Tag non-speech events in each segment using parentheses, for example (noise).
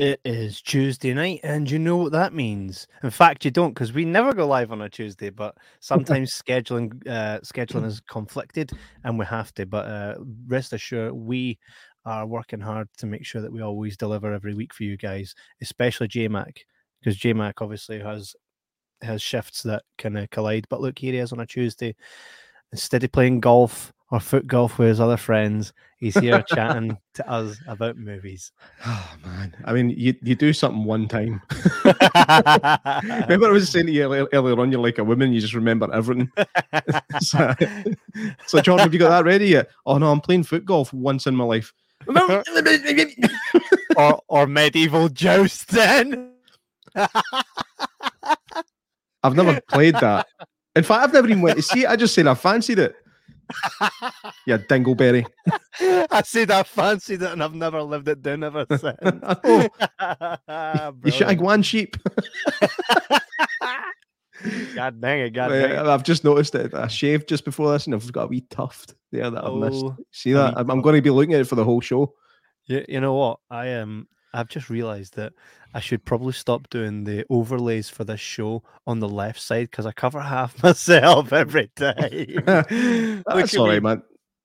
It is Tuesday night, and you know what that means. In fact, you don't, because we never go live on a Tuesday. But sometimes (laughs) scheduling uh, scheduling is conflicted, and we have to. But uh, rest assured, we are working hard to make sure that we always deliver every week for you guys, especially JMac, because JMac obviously has has shifts that kind of collide. But look, here he is on a Tuesday, instead of playing golf or foot golf with his other friends, he's here chatting (laughs) to us about movies. (sighs) Oh man, I mean, you you do something one time. (laughs) (laughs) remember, I was saying to you earlier, on, you're like a woman, you just remember everything. so, so, John, have you got that ready yet? Oh no, I'm playing foot golf once in my life. or or medieval jousting. I've never played that. In fact, I've never even went to see it. I just said I fancied it. Yeah, dingleberry. (laughs) I said I fancied it and I've never lived it down ever (laughs) since. oh, (laughs) you shag one sheep. God dang it, God dang it. I've just noticed it. I shaved just before this and I've got a wee tuft there that I've oh, missed. See that? I'm, I'm, going to be looking at it for the whole show. You, you know what? I am. Um, I've just realised that I should probably stop doing the overlays for this show on the left side because I cover (laughs) half myself every day. (laughs) That's all right, man.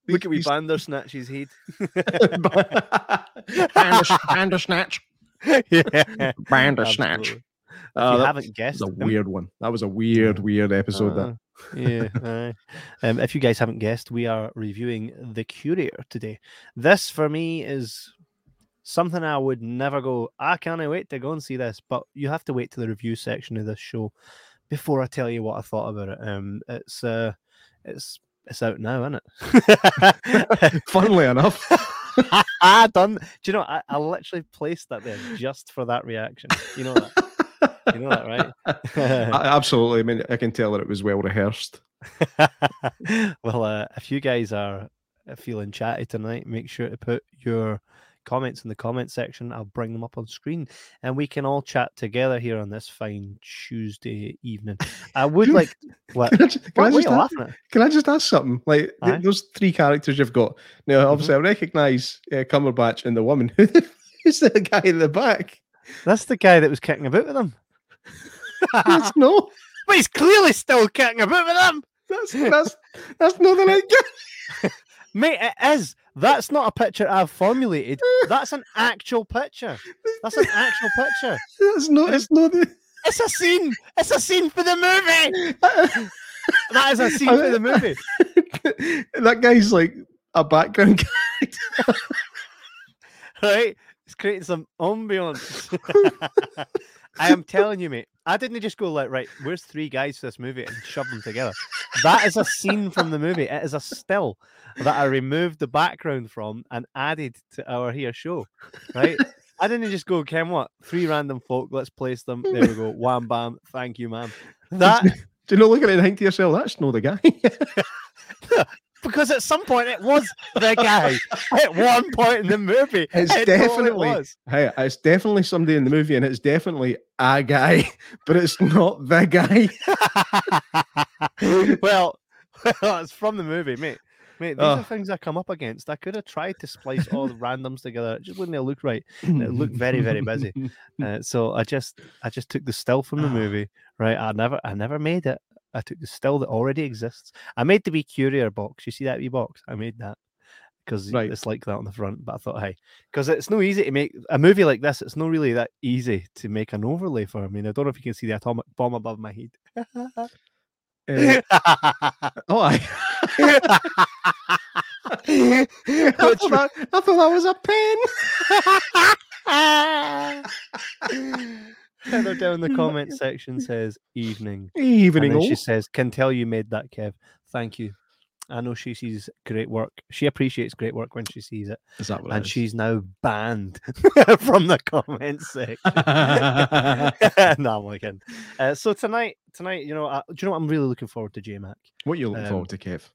Look at me Bandersnatch's head. (laughs) Bandersnatch. yeah. Bandersnatch. Uh, you haven't guessed, a weird one. That was a weird, weird episode. Uh, that. yeah. Um, if you guys haven't guessed, we are reviewing The Courier today. This, for me, is something I would never go. I can't wait to go and see this, but you have to wait to the review section of this show before I tell you what I thought about it. Um, it's uh, it's it's out now, isn't it? (laughs) Funnily enough. (laughs) I done. Do you know? I, I literally placed that there just for that reaction. You know that. you know that, right? (laughs) Absolutely. I mean, I can tell that it was well rehearsed. well, uh, if you guys are feeling chatty tonight, make sure to put your comments in the comment section. I'll bring them up on screen and we can all chat together here on this fine Tuesday evening. I would like. What? Can I just, can I just ask, can I just ask something? Like Aye. those three characters you've got. Now, mm-hmm. obviously, mm-hmm. I recognise uh, Cumberbatch and the woman. (laughs) Who's the guy in the back? That's the guy that was kicking about with them. that's no. But he's clearly still kicking about with them. That's that's that's not the right guy. (laughs) Mate, it is. That's not a picture I've formulated. (laughs) That's an actual picture. That's an actual picture. (laughs) That's not. It's not. It's a scene. It's a scene for the movie. that is a scene for the movie. (laughs) that guy's like a background character. right? It's creating some ambience. I am telling you, mate. I didn't just go like, right, where's three guys for this movie and shove them together. That is a scene from the movie. It is a still that I removed the background from and added to our here show. Right? I didn't just go, Ken, what? Three random folk, let's place them. There we go. Wham bam. Thank you, ma'am. (laughs) That (laughs) do you not look at it and think to yourself, that's not the guy? (laughs) because at some point it was the guy. at one point in the movie, it's it definitely it hey, it's definitely somebody in the movie, and it's definitely a guy, (laughs) but it's not the guy. (laughs) well, well, it's from the movie, mate. Mate, these oh. are things I come up against. I could have tried to splice all the (laughs) randoms together. It just wouldn't have looked right. It looked very, very busy. Uh, so I just, I just took the still from the (sighs) movie. Right, I never, I never made it. I took the still that already exists. I made the wee courier box. You see that wee box? I made that because right. it's like that on the front. But I thought, hey, because it's no easy to make a movie like this. It's not really that easy to make an overlay for. I mean, I don't know if you can see the atomic bomb above my head. uh, (laughs) oh, I. (laughs) I, thought that, I thought that was a pen. (laughs) Heather down in the (laughs) comment section says evening. Evening. And she says, Can tell you made that, Kev. Thank you. I know she sees great work. She appreciates great work when she sees it. Is that what and she's now banned (laughs) from the comment section. (laughs) no, I'm looking. Uh, so tonight, tonight, you know, uh, do you know what I'm really looking forward to, J Mac? What are you looking um, forward to, Kev?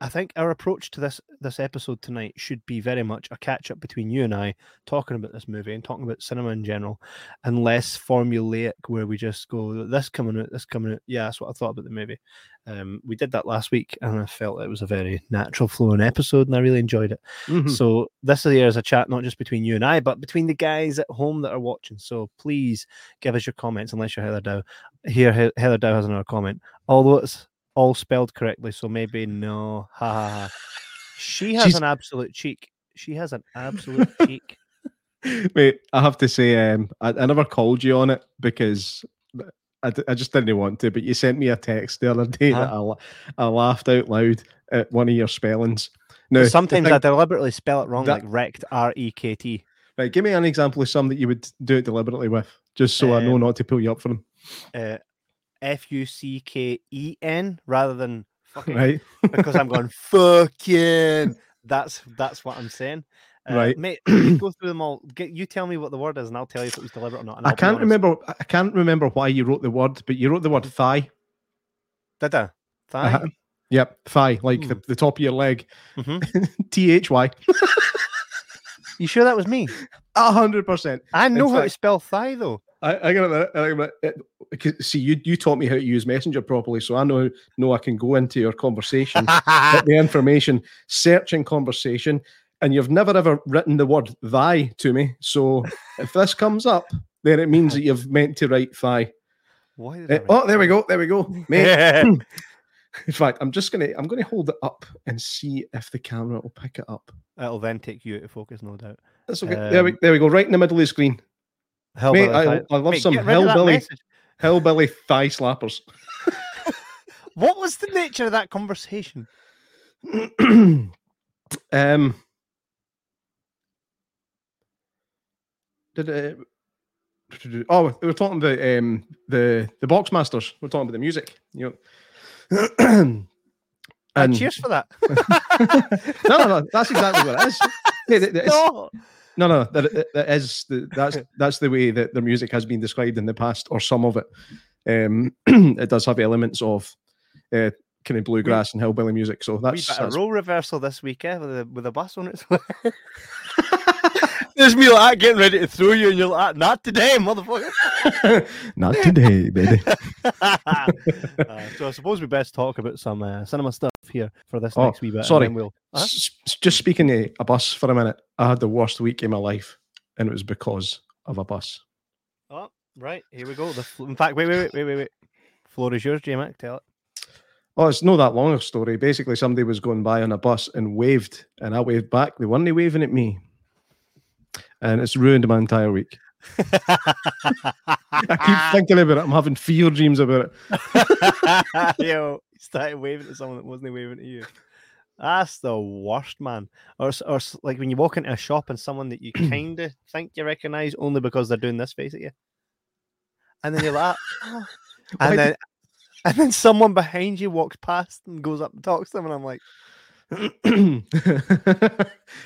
I think our approach to this this episode tonight should be very much a catch up between you and I, talking about this movie and talking about cinema in general, and less formulaic where we just go this coming out, this coming out. Yeah, that's what I thought about the movie. Um, we did that last week, and I felt it was a very natural flowing episode, and I really enjoyed it. Mhm. So this year is a chat not just between you and I, but between the guys at home that are watching. So please give us your comments, unless you're Heather Dow. Here, Heather Dow has another comment. Although it's all spelled correctly, so maybe no. Ha ha ha. She (laughs) has She's- an absolute cheek. She has an absolute cheek. (laughs) Wait, I have to say, um, I, I never called you on it because I, d- I just didn't want to. But you sent me a text the other (laughs) day that Uh-huh. I, la- I laughed out loud at one of your spellings. Now, Sometimes thing- I deliberately spell it wrong, that- like wrecked, R E K T. right, give me an example of some that you would do it deliberately with, just so I know Um, not to pull you up for them. Uh, F U C K E N rather than fucking Right, (laughs) because I'm going fucking. That's that's what I'm saying. Uh, Right. mate. (clears throat) go through them all. Get you tell me what the word is, and I'll tell you if it was deliberate or not. and I can't remember. I can't remember why you wrote the word, but you wrote the word thigh. Did I? Thigh? Uh-huh. Yep, thigh, like the, Hmm. the top of your leg. Mhm. (laughs) T H Y. You sure that was me? (laughs) A hundred percent. I know how to spell thigh though. I, I got it. I got it. It- See, you you taught me how to use Messenger properly, so I know know I can go into your conversation, (laughs) get the information, searching conversation, and you've never ever written the word "thy" to me. So if this comes up, then it means that you've meant to write "thigh." Why Eh, oh, there we go. There we go, (laughs) mate. In fact, I'm just gonna I'm gonna hold it up and see if the camera will pick it up. It'll then take you out of focus, no doubt. That's okay. there we Um, there we go. Right in the middle of the screen. Hillbilly Mate, I, thigh- I love Mate, some get rid hillbilly hillbilly thigh slappers. (laughs) What was the nature of that conversation? (clears throat) um, did it? Oh, we were talking about um, the the Boxmasters. We're talking about the music. You know, (clears throat) Ah, and cheers for that. (laughs) no, no, no, that's exactly what it is. Yeah, that- that is- no. No, no, that, that- is the, that's (laughs) that's the way that their music has been described in the past, or some of it. Um, (clears throat) it does have elements of uh, kind of bluegrass and hillbilly music. So that's, that's role reversal this week, eh, with a with a bus on its way. (laughs) There's me like getting ready to throw you, and you're like, not today, motherfucker. (laughs) not today, baby. uh, so I suppose we best talk about some uh, cinema stuff here for this Oh, next wee bit. and sorry. then we'll. Huh? S- s- Just speaking of a bus for a minute, I had the worst week in my life, and it was because of a bus. Oh, right. Here we go. The fl- in fact, wait, wait, wait, wait, wait, wait. Floor is yours, J Mac. Tell it. Oh, it's not that long a story. Basically, somebody was going by on a bus and waved, and I waved back. They weren't waving at me, and it's ruined my entire week. (laughs) I keep thinking about it. I'm having fear dreams about it. (laughs) Yo, he (laughs) started waving at someone that wasn't waving at you. That's the worst, man. Or, or like when you walk into a shop and someone that you (clears throat) kind of think you recognize only because they're doing this face at you, and then you're like, (laughs) "Oh." Why and did- then (laughs) and then someone behind you walks past and goes up and talks to them, and I'm like, (clears throat) oh,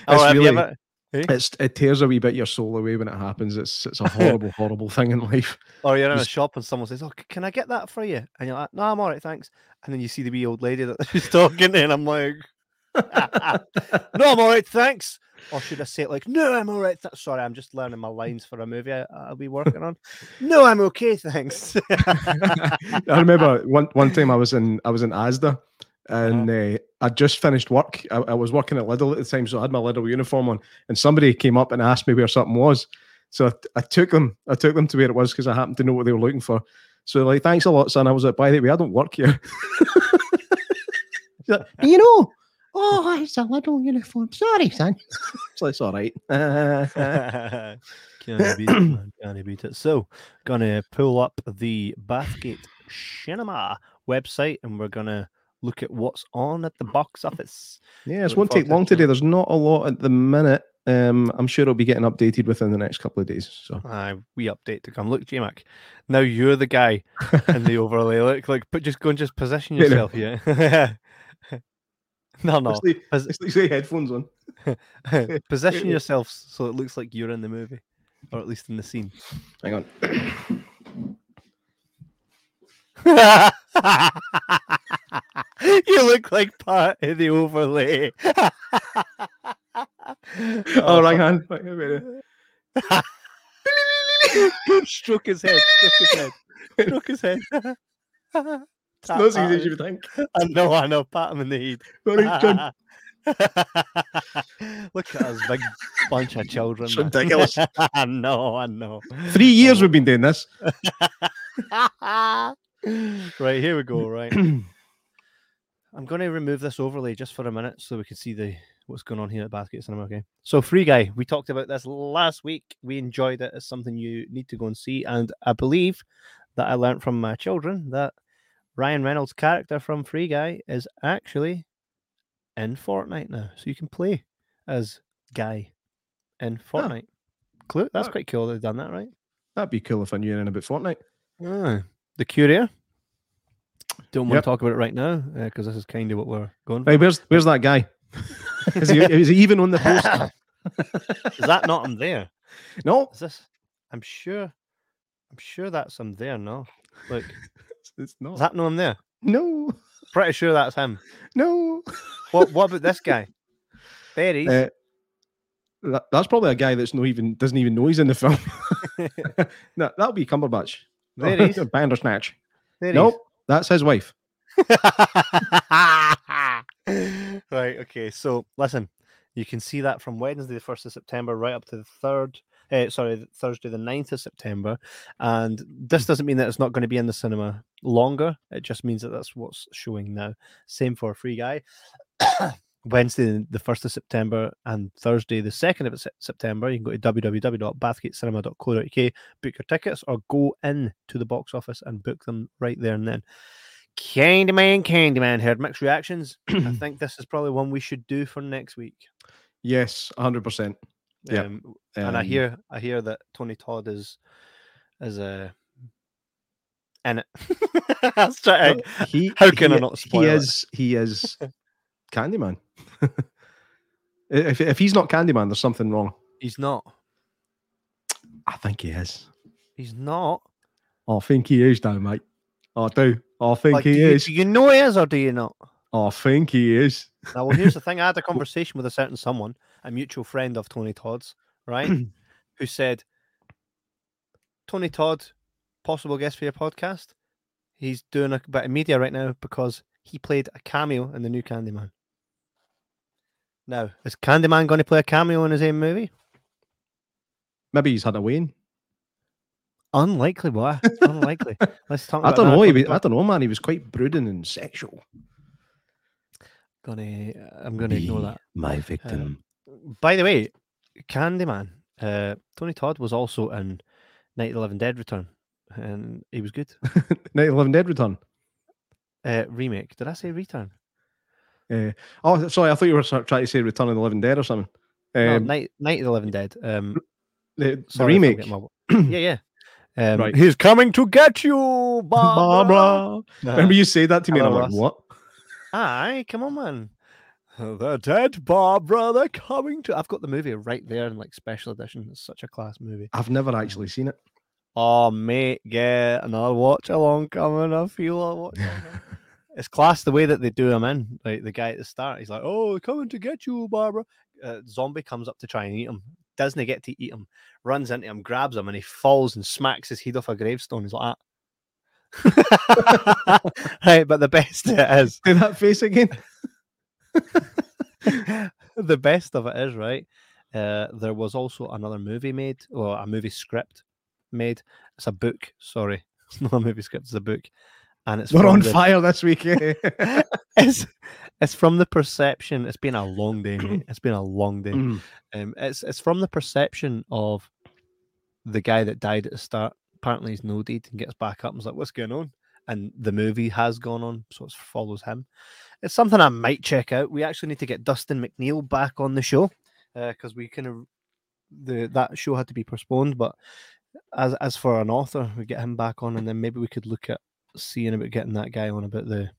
have really, you ever? Eh? it's, it tears a wee bit your soul away when it happens. It's it's a horrible, (laughs) horrible thing in life. Or you're in a shop and someone says, "Oh, can I get that for you?" And you're like, "No, I'm all right, thanks." And then you see the wee old lady that (laughs) she's talking to, and I'm like, (laughs) "No, I'm all right, thanks." Or should I say it like, "No, I'm all right." Th- Sorry, I'm just learning my lines for a movie I, I'll be working on. no, I'm okay, thanks. I remember one one time I was in I was in Asda and uh, I just finished work. I, I was working at Lidl at the time, so I had my Lidl uniform on, and somebody came up and asked me where something was. So I, I took them, I took them to where it was because I happened to know what they were looking for. So like, thanks a lot, son. I was like, by the way, I don't work here. (laughs) Like, you know, oh, it's a Lidl uniform. Sorry, son. so it's all right. (laughs) Can't beat it, man. Can't beat it. So, gonna pull up the Bathgate Cinema website, and we're gonna look at what's on at the box office. Yeah, it won't take long today. There's not a lot at the minute. Um, I'm sure it'll be getting updated within the next couple of days. So Aye, we update to come. Look, J-Mac, now you're the guy in the (laughs) overlay. Look, like, but just go and just position yourself. Yeah. (laughs) no, no. It's like, Pos- it's like say headphones on. (laughs) position yourself so it looks like you're in the movie, or at least in the scene. Hang on. (laughs) you look like part of the overlay. (laughs) Oh, right hand. Wait, wait, wait. (laughs) stroke his head. Stroke his head. Stroke his head. It's not as easy as you think. I know, I know. Pat him in the head. Sorry. Look at us, big bunch of children. It's ridiculous. I know, I know. Three years we've been doing this. Right, here we go. Right. (clears throat) I'm going to remove this overlay just for a minute so we can see the what's going on here at Bathgate Cinema. Okay. So, Free Guy, we talked about this last week. We enjoyed it. It's something you need to go and see. And I believe that I learned from my children that Ryan Reynolds' character from Free Guy is actually in Fortnite now. So you can play as Guy in Fortnite. Clue? That's Oh. quite cool. They've done that, right? That'd be cool if I knew anything about Fortnite. Ah, the Courier. Don't want Yep. to talk about it right now because this is kind of what we're going for. Hey, where's where's that guy? (laughs) is, he, is he even on the poster? (laughs) is that not him there? no, Is this? I'm sure. I'm sure that's him there. No, look, (laughs) it's not. is that no him there? no, Pretty sure that's him. no. What? What about this guy? Berries. Uh, that, that's probably a guy that's not even doesn't even know he's in the film. no, that'll be Cumberbatch. There he is. Bandersnatch. Berries. Nope, that's his wife. (laughs) right. Okay. So listen, you can see that from Wednesday, the first of September, right up to the third. Uh, sorry, Thursday, the 9th of September. And this doesn't mean that it's not going to be in the cinema longer. It just means that that's what's showing now. Same for a Free Guy. (coughs) Wednesday, the 1st of September, and Thursday, the 2nd of September, you can go to www.bathgatecinema.co.uk, book your tickets, or go in to the box office and book them right there and then. Candyman, Candyman, heard mixed reactions. I (clears throat) think this is probably one we should do for next week. Yes, hundred percent. Yeah. Um, and I hear, I hear that Tony Todd is, is a, in it. (laughs) I trying to- he. how can he, I not spoil He spoil it? is. He is. (laughs) Candyman. (laughs) if if he's not Candyman, there's something wrong. he's not. I think he is. He's not. I think he is, though, mate. I do. I think Like, he do, you, is. do you know he is or do you not? I think he is. Now, well, here's the thing. I had a (laughs) conversation with a certain someone, a mutual friend of Tony Todd's, right? (clears throat) who said, Tony Todd, possible guest for your podcast. He's doing a bit of media right now because he played a cameo in the new Candyman. Now, is Candyman going to play a cameo in his own movie? Maybe he's had a wane. Unlikely, boy. (laughs) Unlikely. Let's talk I don't know. He was, I don't know, man. He was quite brooding and sexual. Gonna, I'm going to ignore that. My victim. By the way, Candyman, uh, Tony Todd was also in Night of the Living Dead Return, and he was good. (laughs) Night of the Living Dead Return. Uh, remake. Did I say return? Uh, oh, sorry. I thought you were trying to say Return of the Living Dead or something. no, Um, Night Night of the Living Dead. Um, the, the sorry if remake. my- (clears throat) yeah, yeah. Um, Right. He's coming to get you, Barbara. Barbara. (laughs) Remember you said that to me, and I'm like, what? Aye, come on, man. The dead Barbara, they're coming to. I've got the movie right there in like special edition. It's such a class movie. I've never actually seen it. Oh, mate, get another watch along coming. I feel a watch along. It's class the way that they do him in. Like the guy at the start, he's like, "Oh, coming to get you, Barbara." Uh, zombie comes up to try and eat him. Doesn't get to eat him. Runs into him, grabs him, and he falls and smacks his head off a gravestone. He's like that. (laughs) right, but the best it (laughs) is, Do that face again. (laughs) the best of it is right. Uh, there was also another movie made, or a movie script made. It's a book. Sorry, it's not a movie script. It's a book, and it's We're on the- fire this week. eh? (laughs) it's it's from the perception. It's been a long day, mate. It's been a long day. Mm. Um, it's it's from the perception of the guy that died at the start. Apparently, he's no deed and gets back up and is like, "What's going on?" And the movie has gone on, so it follows him. It's something I might check out. We actually need to get Dustin McNeil back on the show because we kind of the that show had to be postponed. But as as for an author, we get him back on, and then maybe we could look at seeing about getting that guy on about the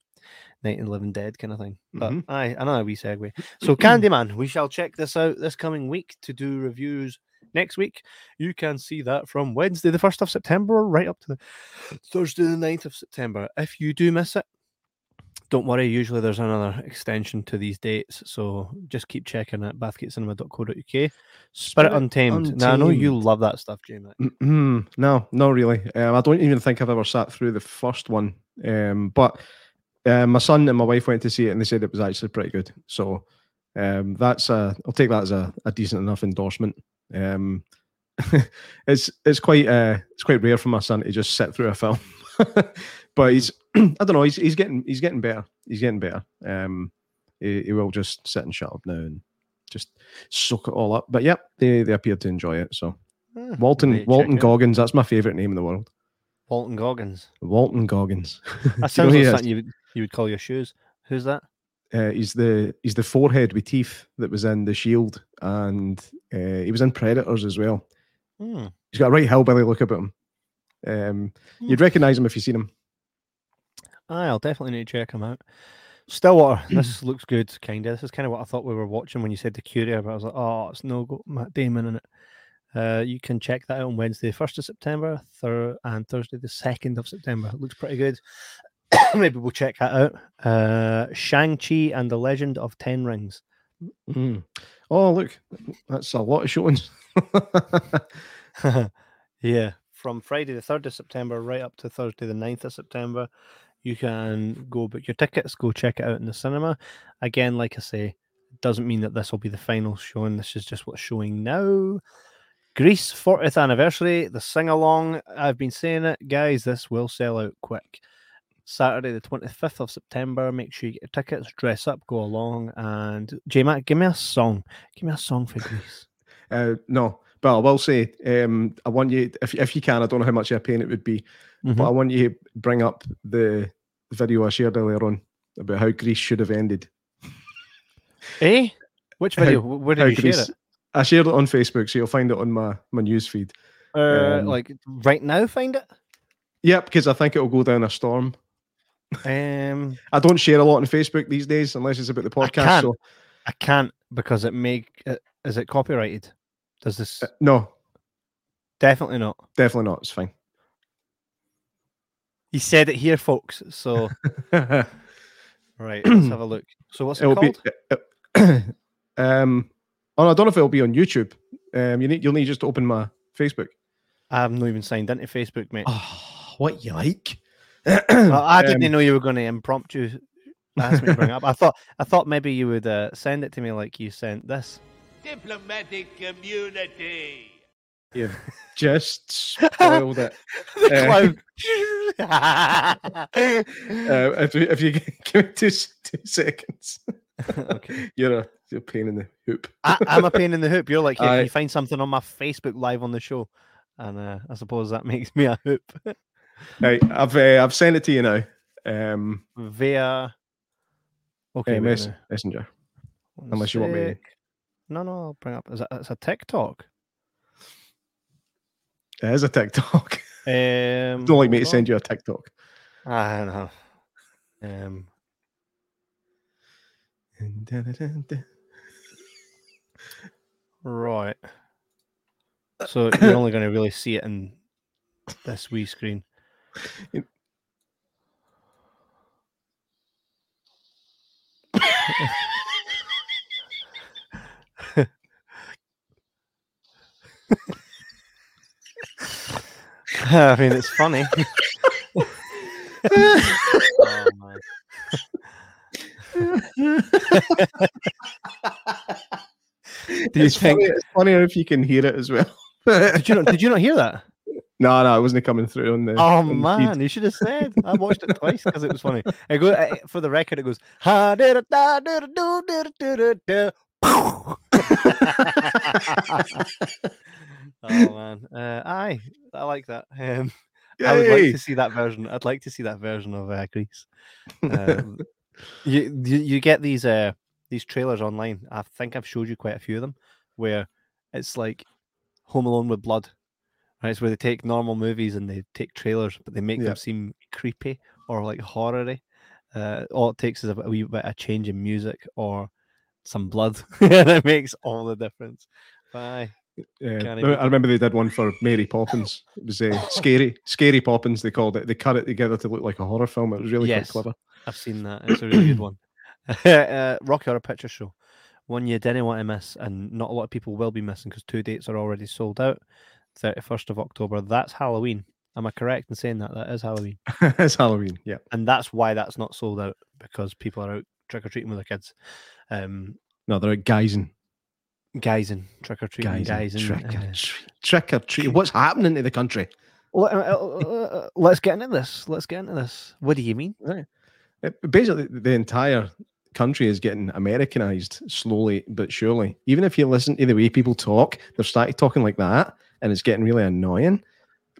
Night and Living Dead kind of thing. But Mhm. aye, another wee segue. So (clears throat) Candyman, we shall check this out this coming week to do reviews next week. You can see that from Wednesday, the 1st of September, right up to the Thursday, the 9th of September. If you do miss it, don't worry. Usually there's another extension to these dates. So just keep checking at bathgatecinema.co.uk. Spirit, Spirit Untamed. Now, I know you love that stuff, Jamie. Mm, no, not really. Um, I don't even think I've ever sat through the first one. Um, but uh, my son and my wife went to see it and they said it was actually pretty good. So um, that's a, I'll take that as a, a decent enough endorsement. Um, (laughs) it's it's quite uh, it's quite rare for my son to just sit through a film, (laughs) but he's (clears throat) I don't know he's he's getting he's getting better. He's getting better. Um, he, he will just sit and shut up now and just soak it all up. But yep, they they appear to enjoy it. So. Ah, Walton Walton. Goggins. That's my favorite name in the world. Walton Goggins. Walton Goggins. That (laughs) Do you know sounds like something you would, you would call your shoes. Who's that? is? Uh, he's the he's the forehead with teeth that was in the Shield, and uh, he was in Predators as well. Hmm. He's got a right hillbilly look about him. Um, Hmm. you'd recognise him if you seen him. I'll definitely need to check him out. Stillwater, (clears throat) this looks good, kind of. This is kind of what I thought we were watching when you said the Courier, but I was like, oh, it's no go- Matt Damon in it. Uh, you can check that out on Wednesday, 1st of September, thir- and Thursday, the 2nd of September. It looks pretty good. (coughs) Maybe we'll check that out. Uh, Shang-Chi and the Legend of Ten Rings. Mm. Oh, look, that's a lot of showings. (laughs) yeah, from Friday the 3rd of September right up to Thursday the 9th of September. You can go book your tickets, go check it out in the cinema. Again, like I say, doesn't mean that this will be the final showing. This is just what's showing now. Grease 40th anniversary, the sing along. I've been saying it, guys, this will sell out quick. Saturday, the 25th of September. Make sure you get your tickets, dress up, go along. And J Mac, give me a song. Give me a song for Grease. (laughs) uh, no, but I will say, um, I want you if if you can. I don't know how much a pain it would be, Mhm. but I want you to bring up the video I shared earlier on about how Grease should have ended. Eh? Which video? Wh- Where did you share it? I shared it on Facebook, so you'll find it on my my news feed. Uh, um, like right now, find it. Yep, because I think it'll go down a storm. Um, I don't share a lot on Facebook these days unless it's about the I podcast. can't. So I can't because it make is it copyrighted? Does this uh, no, definitely not? definitely not. It's fine. He said it here, folks. So (laughs) right, let's have a look. So what's it be. called? (coughs) um, oh, I don't know if it'll be on YouTube. Um, you need you'll need just to open my Facebook. I've not even signed into Facebook, mate. Oh, what you like? Well, I (coughs) didn't Um, know you were going to impromptu ask me to bring up. I thought I thought maybe you would uh, send it to me like you sent this. Diplomatic community. You've just spoiled it. (laughs) The Uh. (laughs) (laughs) Uh, if, you- if you give me two, two seconds, okay. you're a, you're a pain in the hoop. I, I'm a pain in the hoop. You're like, hey, can you find something on my Facebook live on the show? And uh, I suppose that makes me a hoop Right, I've uh, I've sent it to you now. Um, via. Okay, uh, mess- messenger. Unless you want me. No, no, I'll bring up. Is it, it's a TikTok. It is a TikTok. Um, Don't like me to send you a TikTok. I know. Um, right. So you're only going to really see it in this wee screen. (laughs) Yep. (laughs) I mean, it's funny. oh, (laughs) man. Do you it's, think? funny, it's funnier if you can hear it as well. (laughs) Did you not? Did you not hear that? no, no, it wasn't coming through on the. Oh on the man, you should have said. I watched it twice because it was funny. It go uh, for the record. It goes. Oh man, uh, aye, I like that. (laughs) Um, I would like to see that version. I'd like to see that version of uh, Grease. Um, (laughs) you, you you get these uh these trailers online. I think I've showed you quite a few of them where it's like Home Alone with blood. Right, it's where they take normal movies and they take trailers, but they make Yeah. them seem creepy or like horror-y. Uh, all it takes is a, wee bit of change in music or some blood, (laughs) and it makes all the difference. But aye, Yeah, Can't I remember they did one for Mary Poppins. It was uh, (laughs) scary, scary Poppins. They called it. They cut it together to look like a horror film. It was really quite clever. I've seen that. It's a really good one. (clears throat) (laughs) uh, Rocky Horror Picture Show. One you didn't want to miss, and not a lot of people will be missing because two dates are already sold out. 31st of October. That's Halloween. Am I correct in saying that? That is Halloween. (laughs) it's Halloween. Yeah, And that's why that's not sold out because people are out trick or treating with their kids. Um, no, they're out guising, guising, trick or treating, guising, trick uh, or treat, trick or treat. What's happening to the country? Let, us get into this. Let's get into this. What do you mean? Uh, Basically, the entire country is getting Americanized slowly but surely. Even if you listen to the way people talk, they've started talking like that, and it's getting really annoying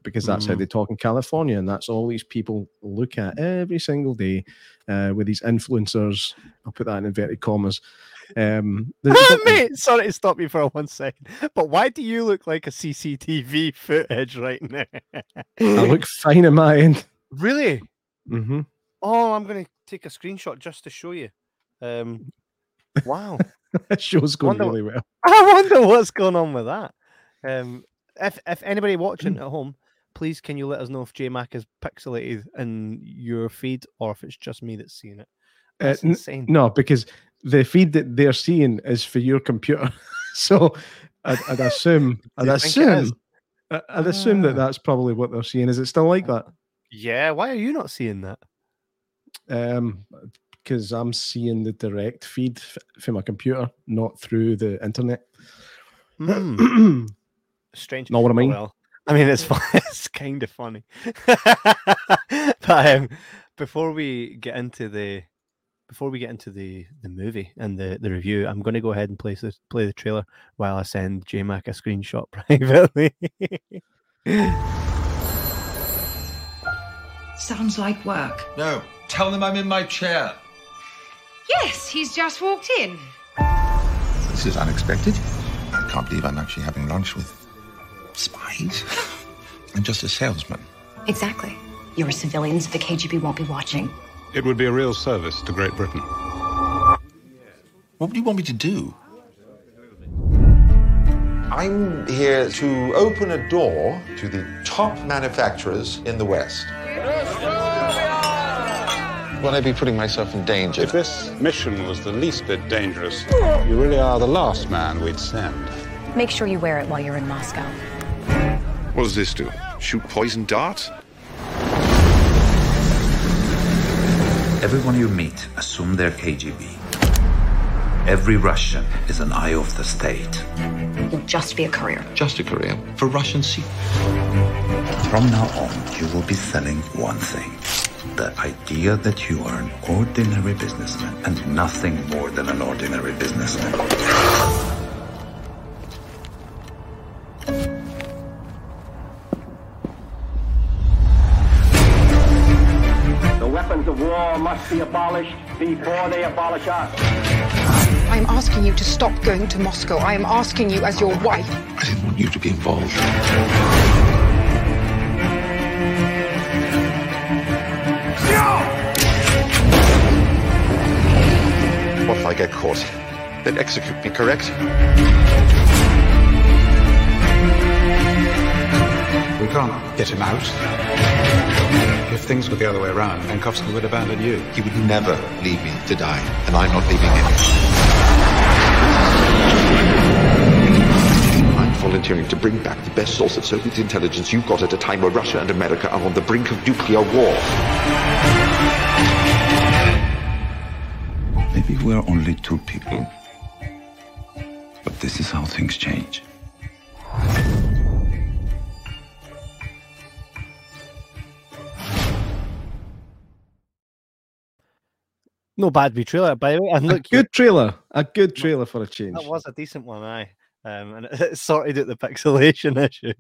because that's how Mm. they talk in California, and that's all these people look at every single day uh, with these influencers. I'll put that in inverted commas. Um, (laughs) something- Mate, sorry to stop you for one second, but why do you look like a CCTV (laughs) footage right now? I look fine in my end. really? hmm Oh, I'm going to take a screenshot just to show you. Um, wow. (laughs) That show's going Wonder- really well. I wonder what's going on with that. Um, if if anybody watching (clears throat) at home, please can you let us know if JMac is pixelated in your feed or if it's just me that's seeing it? Uh, That's n- insane. No, because the feed that they're seeing is for your computer. (laughs) so I'd, I'd assume, (laughs) I'd you think it is? assume, I'd assume that Ah. that's probably what they're seeing. Is it still like that? Yeah, why are you not seeing that? Um, because I'm seeing the direct feed f- from my computer, not through the internet. Hmm, (clears throat) strange. Know what I mean? well, I mean, it's fun. (laughs) it's kind of funny. but um, before we get into the before we get into the the movie and the the review, I'm going to go ahead and play the play the trailer while I send JMac a screenshot (laughs) privately. Sounds like work. No, tell them I'm in my chair. Yes, he's just walked in. This is unexpected. I can't believe I'm actually having lunch with spies. (laughs) I'm just a salesman. Exactly. You're a civilian, so the KGB won't be watching. It would be a real service to Great Britain. What do you want me to do? I'm here to open a door to the top manufacturers in the West. Will I be putting myself in danger? If this mission was the least bit dangerous, you really are the last man we'd send. Make sure you wear it while you're in Moscow. What does this do? Shoot poison darts? Everyone you meet, assume they're KGB. Every Russian is an eye of the state. You'll just be a courier. Just a career for Russian secret. From now on, you will be selling one thing the idea that you are an ordinary businessman and nothing more than an ordinary businessman. Abolished before they abolish us. I am asking you to stop going to Moscow. I am asking you as your wife. I didn't want you to be involved. What if I get caught? Then execute me, correct? We can't get him out. If things were the other way around, Penkovsky would abandon you. He would never leave me to die, and I'm not leaving him. I'm volunteering to bring back the best source of Soviet intelligence you've got at a time where Russia and America are on the brink of nuclear war. Maybe we're only two people. But this is how things change. No bad wee trailer, by the way. And A look, you- good trailer. A good trailer for a change. that was a decent one, aye. Um, and it, (laughs) it sorted out the pixelation (laughs) issue.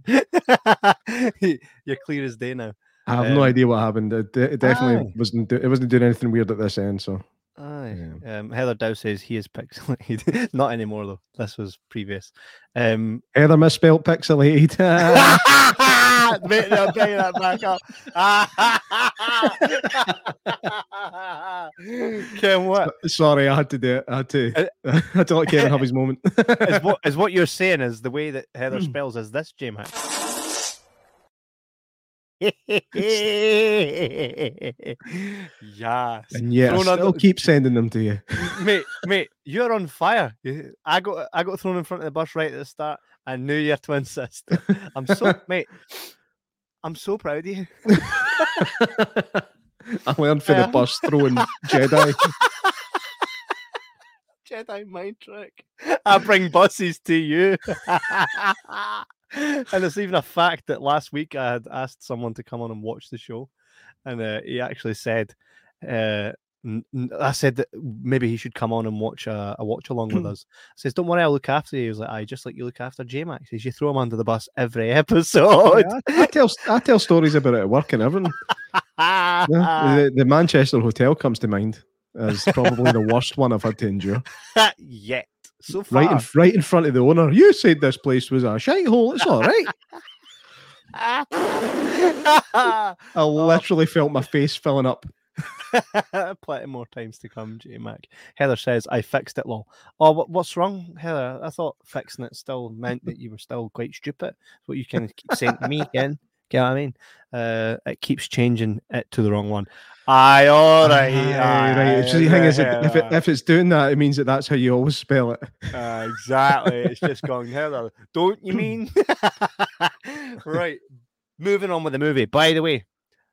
You- You're clear as day now. I have no Um, idea what happened. It, it definitely Aye. wasn't. Do, it wasn't doing anything weird at this end. So Aye. Um, Heather Dow says he is pixelated. (laughs) Not anymore though. This was previous. Um, Heather misspelled pixelated. (laughs) Mate, I'm bringing that back up. (laughs) Ken, what? Sorry, I had to do it. I had to. I had to let Kevin have his moment. is what is what you're saying is the way that (clears throat) Heather spells is this, J Mac. (laughs) yes. And yeah, I Thrown still under- keep sending them to you. mate, mate, you're on fire. I got I got thrown in front of the bus right at the start. I knew your twin sister. I'm so (laughs) mate. I'm so proud of you. (laughs) I learned for the bus throwing Jedi. Jedi mind trick. I bring buses to you. (laughs) and it's even a fact that last week I had asked someone to come on and watch the show, and uh, he actually said, uh, n- n- "I said that maybe he should come on and watch a, a watch along with (clears throat) us." I says, "Don't worry, I'll look after you." He was like, "I just like you look after J Max." He says, "You throw him under the bus every (laughs) episode." Yeah, I, I tell I tell stories about it at work and everything. (laughs) Yeah, the, the Manchester Hotel comes to mind as probably the worst one I've had to endure. Yet so far, Right in right in front of the owner. You said this place was a shite hole. It's all right. (laughs) I literally felt my face filling up. (laughs) Plenty more times to come, J Mac. Heather says, I fixed it, lol. Oh, what, what's wrong, Heather? I thought fixing it still meant that you were still quite stupid. What you of keep saying to me again. Get what I mean? Uh, it keeps changing it to the wrong one. Aye, all right. Aye, right. aye, It's just the thing is, if, it, if it's doing that, it means that that's how you always spell it. Uh, exactly. It's just (laughs) going Heather. Don't you mean? (clears throat) (laughs) right. Moving on with the movie. By the way,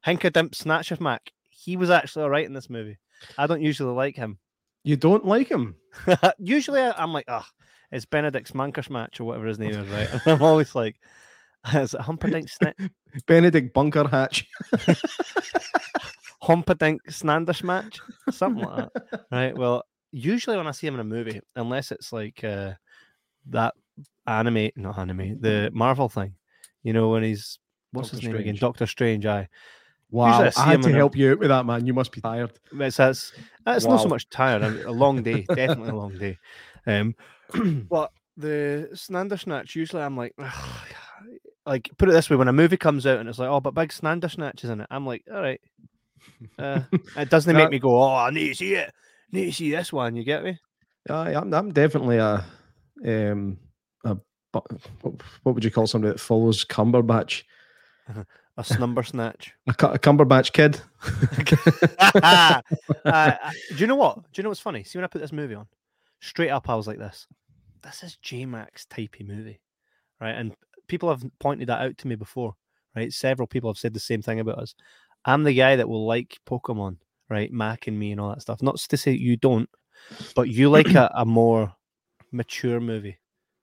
Hinkadimp Snatch of Mac. He was actually all right in this movie. I don't usually like him. You don't like him? (laughs) usually I, I'm like, ah, it's Benedict's Mankers match or whatever his name is, right? I'm always like, is it Humperdinck Snitch? Benedict Bunker Hatch. Humperdinck Snanders match? (laughs) Something like that. Right. Well, usually when I see him in a movie, unless it's like uh, that anime, not anime, the Marvel thing, you know, when he's what's his Doctor name again? Doctor Strange. Aye. Wow, Usually I, had to in a- help you out with that, man. You must be tired. It's that's that's not so much tired. I mean, a long day, definitely a long day. Um, (clears throat) but the Snatch, usually I'm like, like put it this way: when a movie comes out and it's like, oh, but big Snatch is in it, I'm like, all right. (laughs) Uh, it doesn't make me go, oh, I need to see it. need to see this one. You get me? I, I'm, I'm definitely a, um, a, what, what would you call somebody that follows Cumberbatch? (laughs) A snumber snatch. A, a Cumberbatch kid. (laughs) uh, uh, do you know what? Do you know what's funny? See, when I put this movie on, straight up, I was like, this. This is J Max typey movie, right? And people have pointed that out to me before, right? Several people have said the same thing about us. I'm the guy that will like Pokemon, right? Mac and me and all that stuff. Not to say you don't, but you like (clears throat) a, a more mature movie.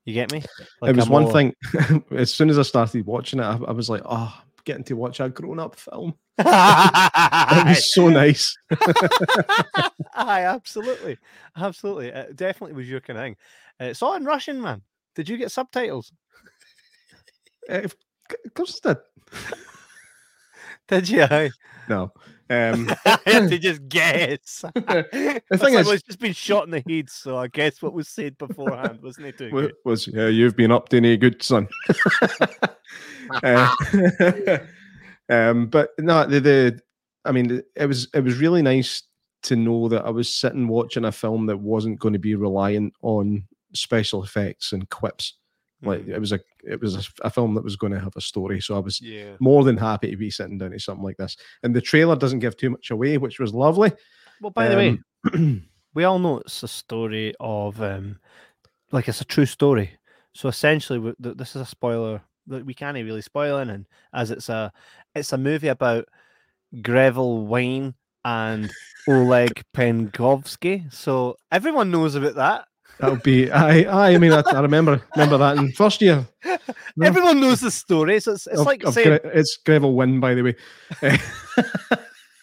You get me? Like it was a one thing. (laughs) as soon as I started watching it, I, I was like, oh, I'm getting to watch a grown up film. (laughs) it was so nice. (laughs) Aye, absolutely, absolutely. It definitely was your kind of thing. Uh, It's all in Russian, man. Did you get subtitles? Uh, of course I did. Did you? (laughs) No. Um, (laughs) I had to just guess. (laughs) the thing is- it's just been shot in the head, so I guess what was said beforehand wasn't it too was yeah, you've been up to any good, son. Uh, um, but no, the, the I mean, it was it was really nice to know that I was sitting watching a film that wasn't going to be reliant on special effects and quips. Like it was a it was a, a film that was going to have a story, so I was Yeah. more than happy to be sitting down to something like this. And the trailer doesn't give too much away, which was lovely. Well, by the way, Um, (clears throat) we all know it's a story of um, like it's a true story. So essentially, th- this is a spoiler that we can't really spoil in, and as it's a it's a movie about Greville Wayne and (laughs) Oleg Penkovsky. So everyone knows about that. That would be I I I mean I, I remember remember that in first year. No. (laughs) Everyone knows the story. So it's, it's Of- like of saying Gre- it's Greville Wynne, by the way. (laughs)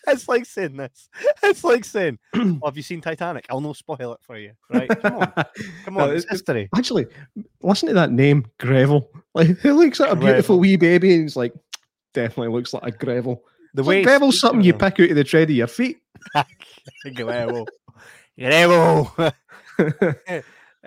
It's like saying this. It's like saying, oh, (clears throat) "Have you seen Titanic?" I'll no spoil it for you. Right? Come on, (laughs) come No, on. It's it's- history. Actually, listen to that name, Greville. Like he looks like a beautiful wee baby, and he's like definitely looks like a Greville. The It's way like Greville's something you pick out of the tread of your feet. Greville. Greville. Uh,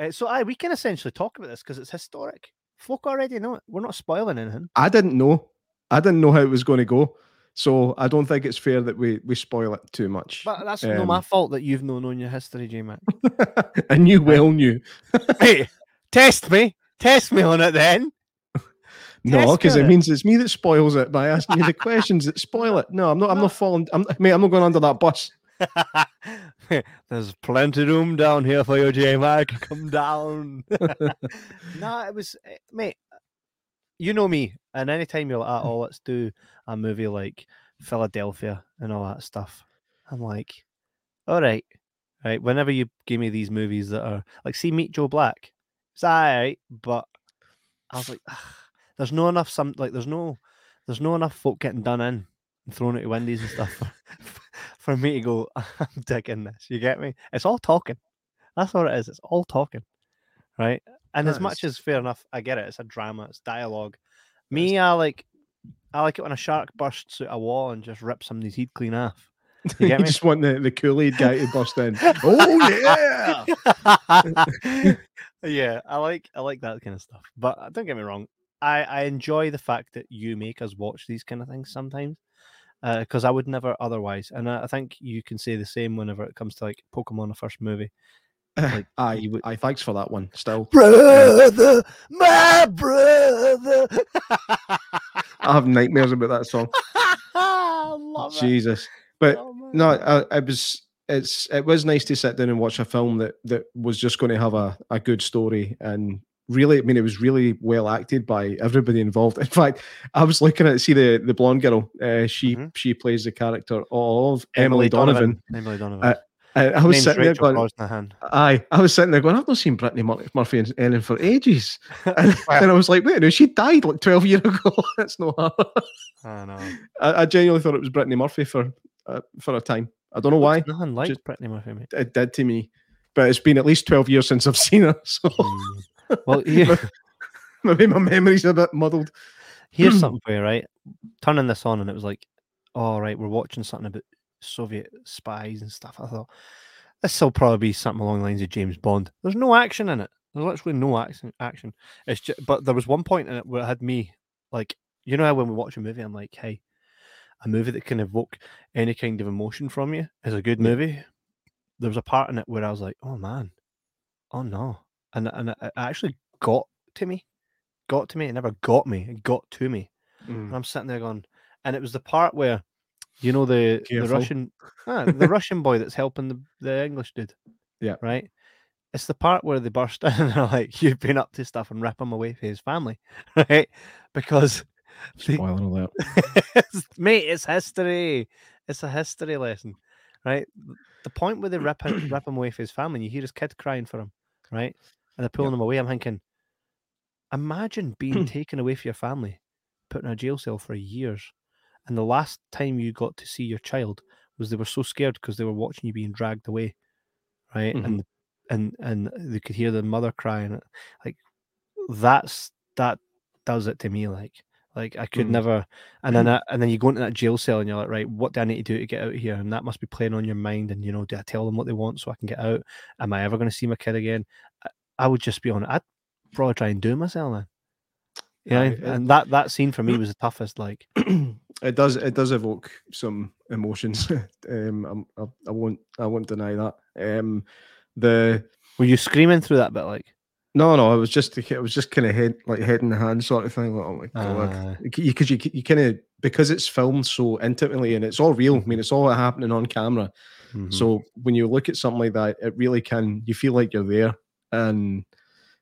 (laughs) so, aye, we can essentially talk about this because it's historic. Folk already know it. We're not spoiling anything. I didn't know. I didn't know how it was going to go, so I don't think it's fair that we we spoil it too much. But that's no Um, my fault that you've no known your history, J Mac. (laughs) and you well knew. (laughs) hey, test me, test me on it then. No, because it it. means it's me that spoils it by asking you the questions that spoil it. No, I'm not. I'm not falling. I'm, mate, I'm not going under that bus. (laughs) There's plenty of room down here for you, J Mac. (laughs) Come down. (laughs) no, it was, eh, mate. You know me, and anytime you're like, "Ah, "Oh, let's do a movie like Philadelphia and all that stuff," I'm like, "All right, right." Whenever you give me these movies that are like, see, Meet Joe Black, it's all right, but I was like, "Ah, "There's no enough some like, there's no, there's no enough folk getting done in and thrown into Wendy's and stuff for, me to go. (laughs) I'm digging this. You get me? It's all talking. That's what it is. It's all talking, right? And as much as fair enough, I get it. It's a drama. It's dialogue. Me, I like, I like it when a shark bursts out a wall and just rips somebody's heat clean off. You (laughs) You me? just want the, the Kool Aid guy to bust in. (laughs) oh yeah. yeah, I like I like that kind of stuff. But uh, don't get me wrong, I I enjoy the fact that you make us watch these kind of things sometimes, Uh, because I would never otherwise. And I, I think you can say the same whenever it comes to like Pokemon, the first movie. Like, (laughs) Aye, would- aye, thanks for that one. Still, (laughs) brother, my brother. (laughs) I have nightmares about that song. I love it. Jesus, but Oh, no, I, I was. It's it was nice to sit down and watch a film that that was just going to have a, a good story and really, I mean, it was really well acted by everybody involved. (laughs) In fact, I was looking at see the the blonde girl. Uh, she Mhm. she plays the character of Emily, Donovan. Emily Donovan. Uh, I, I was Name's sitting there going, Brosnahan. Aye, I was sitting there going, I've not seen Brittany Murphy (laughs) and Ellen for ages. And then I was like, wait, no, she died like 12 years ago. (laughs) That's not her. I know. I, I genuinely thought it was Brittany Murphy for uh, for a time. I don't know why. Nothing like Just- Brittany Murphy, mate. It did to me. But it's been at least 12 years since I've (laughs) seen her. So Mm. Well, yeah. (laughs) maybe my memory's a bit muddled. Here's (clears throat) something for you, right? Turning this on, and it was like, all right, we're watching something about Soviet spies and stuff. I thought this will probably be something along the lines of James Bond. There's no action in it. There's literally no action. Action. It's just, but there was one point in it where it had me like, you know, how when we watch a movie, I'm like, hey, a movie that can evoke any kind of emotion from you is a good movie. There was a part in it where I was like, oh man, oh no, and and it actually got to me, got to me. It never got me. It got to me. Mm. And I'm sitting there going, and it was the part where, you know, the the Russian, ah, the (laughs) Russian boy that's helping the, the English dude. Yeah. Right. It's the part where they burst (laughs) in and they're like, "You've been up to stuff," and rip him away from his family, (laughs) right? Because, Spoiler alert. it's- mate, it's history. It's a history lesson, right? The point where they rip him, rip him away from his family, and you hear his kid crying for him, right? And they're pulling him away. I'm thinking, imagine being (clears throat) taken away from your family, put in a jail cell for years, and the last time you got to see your child was they were so scared because they were watching you being dragged away, right? Mhm. And and and they could hear the mother crying. Like that's that does it to me. Like like I could Mm. never. And then I, and then you go into that jail cell and you're like, right, what do I need to do to get out of here? And that must be playing on your mind. And you know, do I tell them what they want so I can get out? Am I ever going to see my kid again? I, I would just be on it. I'd probably try and do it myself then. Yeah, and that that scene for me (clears throat) was the toughest. Like, (clears throat) it does it does evoke some emotions. (laughs) um, I'm, I, I won't I won't deny that. Um, the were you screaming through that bit? Like, no no, I was just it was just kind of head like head in the hand sort of thing. Like, oh my god, because you, you, kind of because it's filmed so intimately and it's all real. I mean, it's all happening on camera. mhm. So when you look at something like that, it really can you feel like you're there, and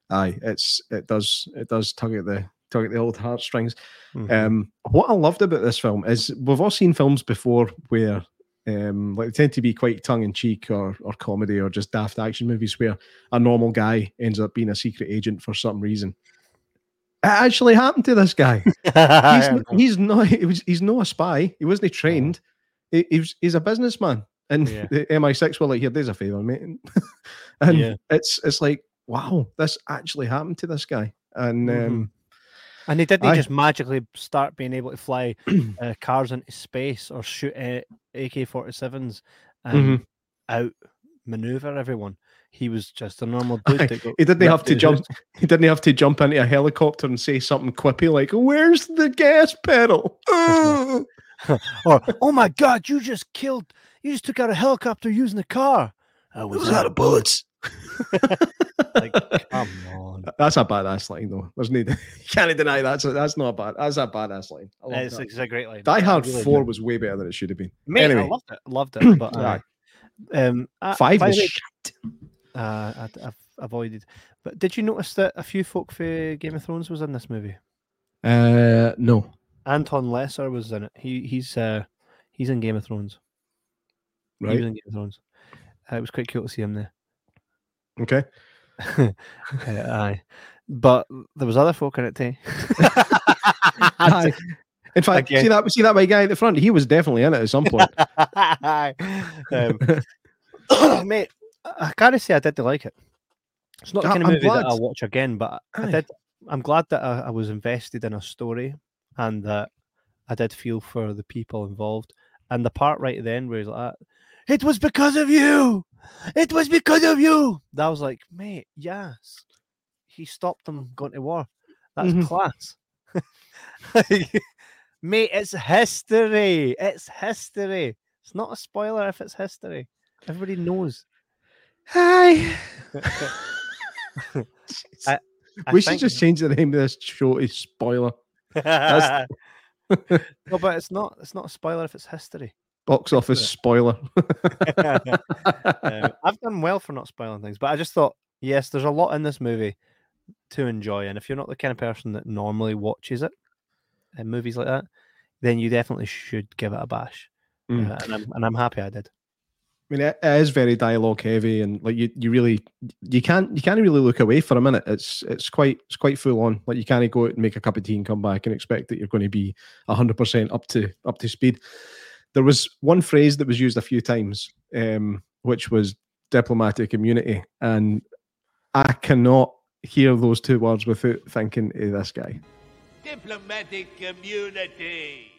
aye, it's it does it does tug at the tug at the old heartstrings. Mhm. Um, what I loved about this film is we've all seen films before where um, like they tend to be quite tongue in cheek or or comedy or just daft action movies where a normal guy ends up being a secret agent for some reason. It actually happened to this guy. (laughs) He's, (laughs) he's not. He was, he's not a spy. He wasn't trained. He, he was, he's a businessman. And Yeah. the MI6 were like, "Here, there's a favor, mate." (laughs) and Yeah. it's it's like, wow, this actually happened to this guy. And Mhm. um, And they didn't Aye. just magically start being able to fly (clears throat) uh, cars into space or shoot uh, AK 47s and Mhm. out maneuver everyone. he was just a normal dude. He didn't have to jump. house. (laughs) He didn't have to jump into a helicopter and say something quippy like, "Where's the gas pedal?" (laughs) (laughs) or oh my god, you just killed. You just took out a helicopter using a car. I was out of bullets. (laughs) like, come on. That's a badass line, though. There's no, (laughs) you can't deny that's a, that's not a bad. That's a badass line. It's, that. it's a great line. Die Hard really Four was way better than it should have been. Mate, anyway, I loved it. Loved it. (clears throat) But uh, um, five was way, uh, I, I've avoided. But did you notice that a few folk for Game of Thrones was in this movie? Uh, no. Anton Lesser was in it. He he's uh he's in Game of Thrones. Right. He was in Game of Thrones. Uh, it was quite cool to see him there. Okay. (laughs) Uh, aye, but there was other folk in it too. (laughs) Aye. In fact, Again. see that see that white guy at the front. He was definitely in it at some point. (laughs) um, (coughs) mate, I gotta say I did like it. It's not the kind of I'm movie that glad. I'll watch again, but I did. I'm glad that I, I was invested in a story and that I did feel for the people involved. And the part right at the end where he's like, "It was because of you. It was because of you." That was like, mate, yes, he stopped them going to war. That's Mhm. class. (laughs) Mate, it's history. It's history. It's not a spoiler if it's history. Everybody knows. Hi. (laughs) (laughs) I, I we should just change the name of this show to Spoiler. No, but it's not. It's not a spoiler if it's history. Box office spoiler. (laughs) Um, I've done well for not spoiling things, but I just thought, yes, there's a lot in this movie to enjoy, and if you're not the kind of person that normally watches it in movies like that, then you definitely should give it a bash. Mm. Uh, and I'm and I'm happy I did. I mean, it, it is very dialogue heavy, and like you, you really, you can't, you can't really look away for a minute. It's, it's quite, it's quite full on. Like you can't go out and make a cup of tea and come back and expect that you're going to be hundred percent up to, up to speed. There was one phrase that was used a few times, um, which was diplomatic immunity, and I cannot hear those two words without thinking of this guy. Diplomatic immunity.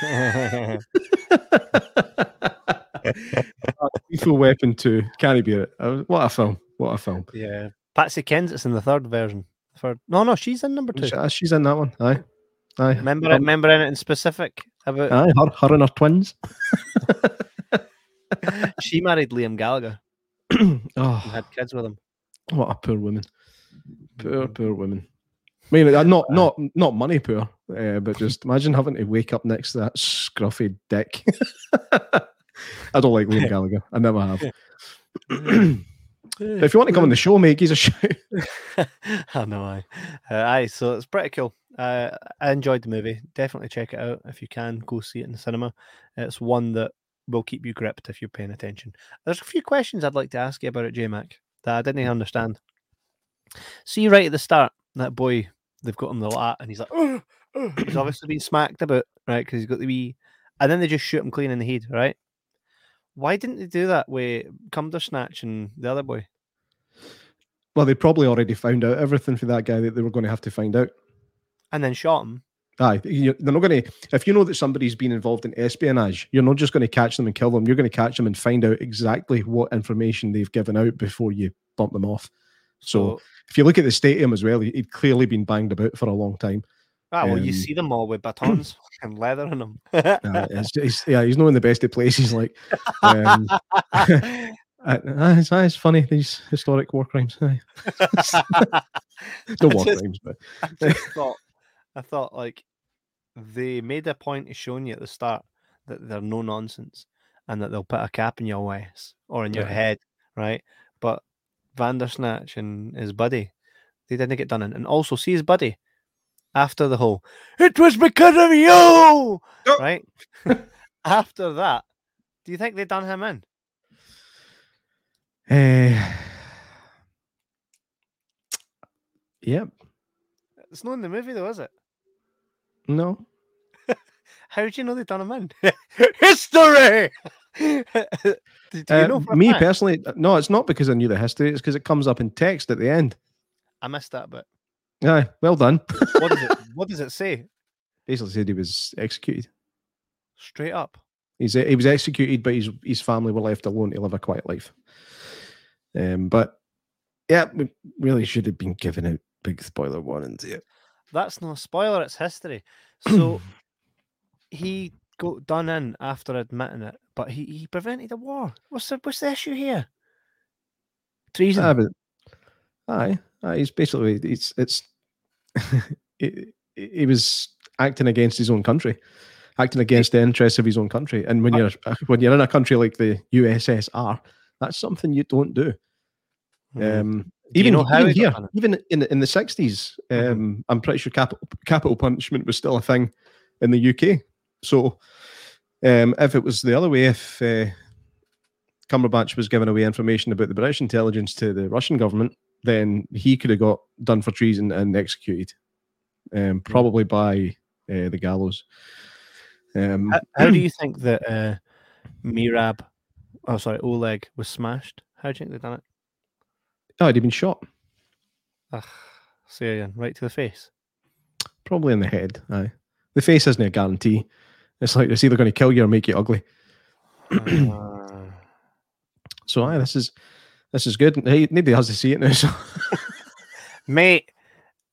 (laughs) Lethal Weapon Two, can't beat it. What a film! What a film! Yeah, Patsy Kensitt's in the third version. Third. No, no, she's in number two. She- She's in that one. Aye, aye. Remember, it, Um, remember anything specific about? Aye, her, her and her twins. (laughs) (laughs) she married Liam Gallagher (clears throat) oh, and had kids with him. what a poor woman. Poor, poor woman. I mean, uh, not not not money poor, uh, but just imagine having to wake up next to that scruffy dick. (laughs) I don't like Liam Gallagher. I never have. (clears throat) (clears throat) But if you want to come on the show, mate, give us a shout. (laughs) I know, aye. Uh, aye, so it's pretty cool. Uh, I enjoyed the movie. Definitely check it out if you can. Go see it in the cinema. It's one that will keep you gripped if you're paying attention. There's a few questions I'd like to ask you about it, J Mac, that I didn't understand. See, right at the start, that boy, they've got him the lat, and he's like, he's obviously been smacked about, right? Because he's got the wee, and then they just shoot him clean in the head, right? Why didn't they do that with Cumdersnatch and the other boy? Well, they probably already found out everything for that guy that they were going to have to find out. And then shot him. Aye, they're not going to. If you know that somebody's been involved in espionage, you're not just going to catch them and kill them. You're going to catch them and find out exactly what information they've given out before you bump them off. So, So- if you look at the stadium as well, he- he'd clearly been banged about for a long time. Ah, well, you Um, see them all with (clears throat) batons (laughs) and leather in them. Uh, it's, it's, yeah, he's not in the best of places. Like, um, (laughs) (laughs) it's, uh, it's funny these historic war crimes. no I war just- crimes, but I thought, I thought like they made a point of showing you at the start that they're no nonsense and that they'll put a cap in your ass or in your Yeah. head, right? But Vandersnatch and his buddy, they didn't get done in. And also, see his buddy after the whole, it was because of you, right? (laughs) after that, do you think they done him in? uh, yeah, It's not in the movie, though, is it? no. (laughs) How do you know they done him in? (laughs) History. do, do you Uh, know me personally, no, it's not because I knew the history. It's because it comes up in text at the end. I missed that bit. Aye, well done. (laughs) What does it? (laughs) What does it say? Basically said he was executed. Straight up. He's he was executed, but his his family were left alone to live a quiet life. Um, but yeah, we really should have been giving out big spoiler warnings here. That's no spoiler, it's history. (clears throat) So he got done in after admitting it, but he, he prevented a war. What's the what's the issue here? Treason. Ah, but, aye, aye, he's basically it's it's (laughs) he, he was acting against his own country, acting against the interests of his own country. And when you're when you're in a country like the USSR, that's something you don't do. Mhm. Um, Do you even know how even here, even in the, in the 60s, um, I'm pretty sure capital capital punishment was still a thing in the UK. So, um, if it was the other way, if uh, Cumberbatch was giving away information about the British intelligence to the Russian government, then he could have got done for treason and executed, um, probably by uh, the gallows. Um, How, how do you (clears throat) think that uh, Merab, oh sorry, Oleg was smashed? How do you think they done it? oh, he'd been shot, Ugh, say again, right to the face. probably in the head. Aye, the face isn't a guarantee. It's like it's either going to kill you or make you ugly. (clears throat) Uh, So aye, this is this is good. Hey, nobody has to see it now. So (laughs) mate,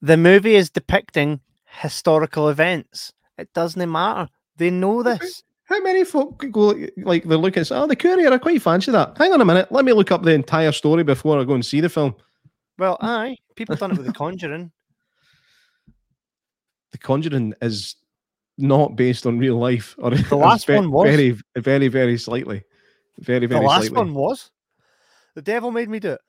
the movie is depicting historical events. It doesn't matter. They know this. how many folk could go like- they're looking at oh the courier? I quite fancy that. Hang on a minute, let me look up the entire story before I go and see the film. Well, aye, people done it with The (laughs) Conjuring. The Conjuring is not based on real life, or The last (laughs) one was. very, very, very slightly, very, very. The last slightly. one was. The devil made me do it.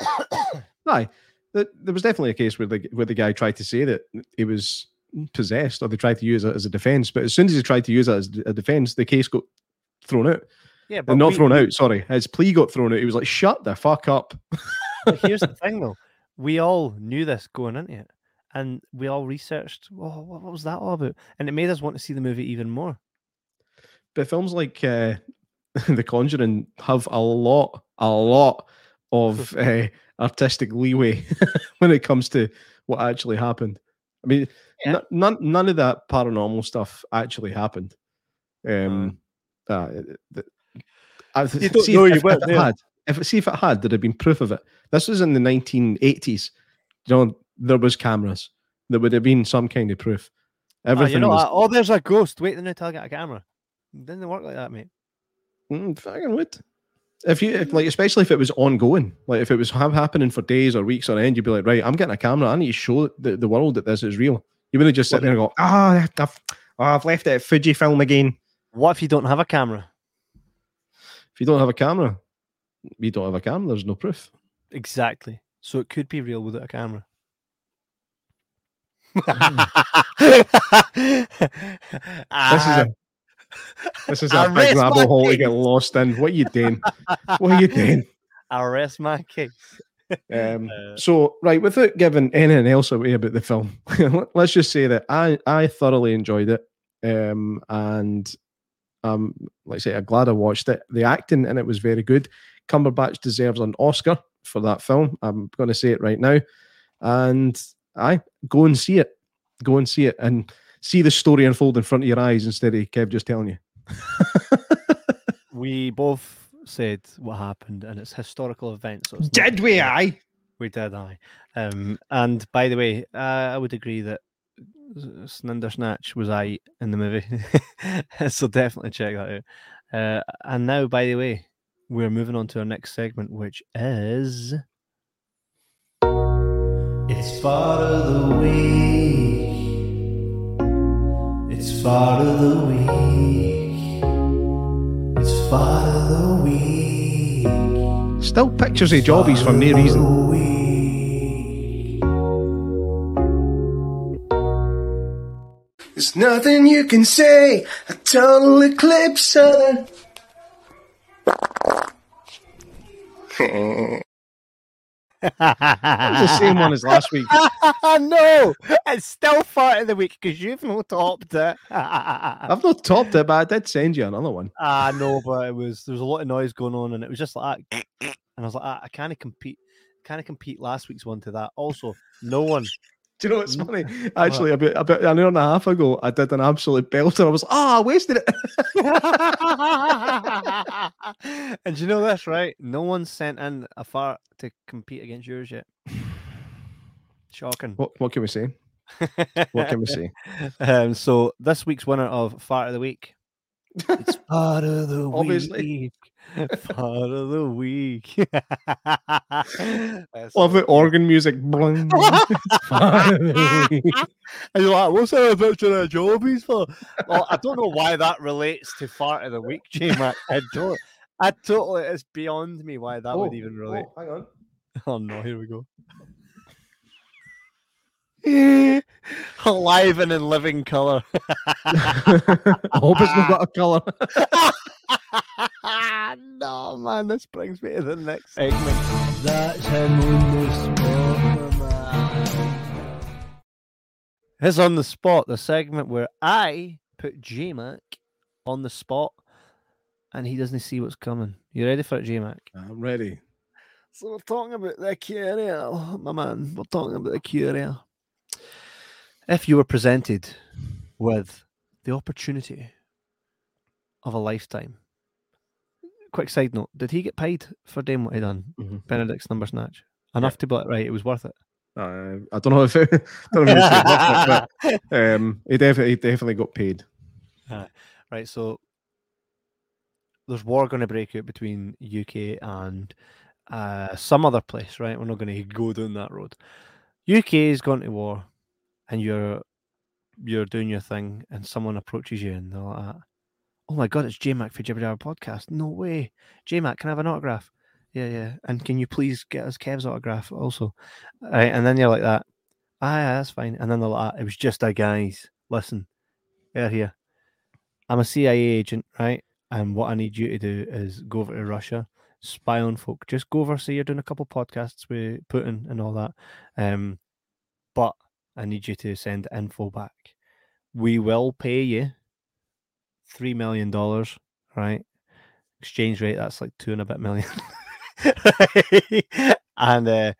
(coughs) Aye, there was definitely a case where the where the guy tried to say that he was possessed, or they tried to use it as a defense. But as soon as he tried to use it as a defense, the case got thrown out. Yeah, but And not we- thrown out. Sorry, his plea got thrown out. He was like, "Shut the fuck up." (laughs) But here's the (laughs) thing, though. We all knew this going into it, and we all researched. Oh, what, what was that all about? And it made us want to see the movie even more. But films like uh, (laughs) The Conjuring have a lot, a lot of uh, (laughs) artistic leeway (laughs) when it comes to what actually happened. I mean, Yeah. n- none none of that paranormal stuff actually happened. Um, uh, the- I- You (laughs) don't know, if, you if weren't it there. had, if see if it had, there'd have been proof of it. This was in the 1980s. You know, there was cameras. There would have been some kind of proof. Ah, Everything you know, was oh, there's a ghost. Wait until I get a camera. It didn't it work like that, mate. Mm, fucking would. If you if, like, especially if it was ongoing, like if it was happening for days or weeks on end, you'd be like, right, I'm getting a camera. I need to show the, the world that this is real. You wouldn't just sit there and go, ah, I've, oh, I've left it at Fujifilm again. What if you don't have a camera? If you don't have a camera, you don't have a camera. There's no proof. Exactly. So it could be real without a camera. (laughs) (laughs) This is a this is (laughs) I a big rabbit hole to get lost in. What are you doing? what are you doing? (laughs) I'll rest my case. (laughs) Um, Uh, so, right, without giving anything else away about the film, let's just say that I I thoroughly enjoyed it, um, and um, like I say, I'm glad I watched it. The acting in it was very good. Cumberbatch deserves an Oscar for that film. I'm going to say it right now, and I go and see it, go and see it, and see the story unfold in front of your eyes instead of Kev just telling you. we both said what happened, and it's historical events. So it's Did we? Aye. We did, I. Um, and by the way, uh, I would agree that S- Sninder Snatch was I in the movie, (laughs) so definitely check that out. Uh, and now, by the way, we're moving on to our next segment, which is It's part of the week. It's part of the week. It's part of the week. Still pictures of jobbies for no reason. There's nothing you can say. A total eclipse of That (laughs) was the (laughs) same one as last week. (laughs) no, it's still part of the week because you've not topped it. (laughs) I've not topped it, but I did send you another one. Ah, no, but it was there was a lot of noise going on, and it was just like. And I was like, ah, I can't compete, can't compete last week's one to that. Also, no one Do you know what's funny? Actually, about about an hour and a half ago, I did an absolute belter. I was, ah, I wasted it. (laughs) and do you know this, right? No one sent in a fart to compete against yours yet. (sighs) Shocking. What what can we say? What can we say? (laughs) Um, so this week's winner of fart of the week. It's (laughs) fart of the Obviously. week. Fart of the week. (laughs) That's Love it, organ music. Bling. (laughs) (laughs) and you're like, what's that a picture of Jobbies for? Well, I don't know why that relates to fart of the week, J Mac. I don't. I totally, it's beyond me why that would Oh, even oh, relate. oh, hang on. Oh no, here we go. Alive and in living color. I hope it's not got a colour. no, man, this brings me to the next segment. That's him on the spot, man. It's on the spot, the segment where I put J Mac on the spot and he doesn't see what's coming. You ready for it, J Mac? I'm ready. So we're talking about the career, my man. We're talking about the career. If you were presented with the opportunity of a lifetime, quick side note: Did he get paid for doing what he done? Mhm. Benedict's number snatch enough to be like, right? It was worth it. Uh, I don't know if (laughs) it, don't know if it, but (laughs) um, he definitely he definitely got paid. Aye. Right, so there's war going to break out between UK and uh, some other place, right? We're not going (laughs) to go down that road. UK is going to war, and you're you're doing your thing, and someone approaches you and they're like, that. "Oh my god, it's J Mac for Jibber Jabber podcast! No way, J Mac, can I have an autograph?" Yeah, yeah, and can you please get us Kev's autograph also? Right, and then you're like that. Ah, yeah, that's fine. And then they're like, "It was just a guys. Listen, they're here. I'm a CIA agent, right? And what I need you to do is go over to Russia, spy on folk. Just go over, say you're doing a couple podcasts with Putin and all that. Um, but I need you to send info back. We will pay you three million dollars, right? Exchange rate that's like two and a bit million. (laughs) and uh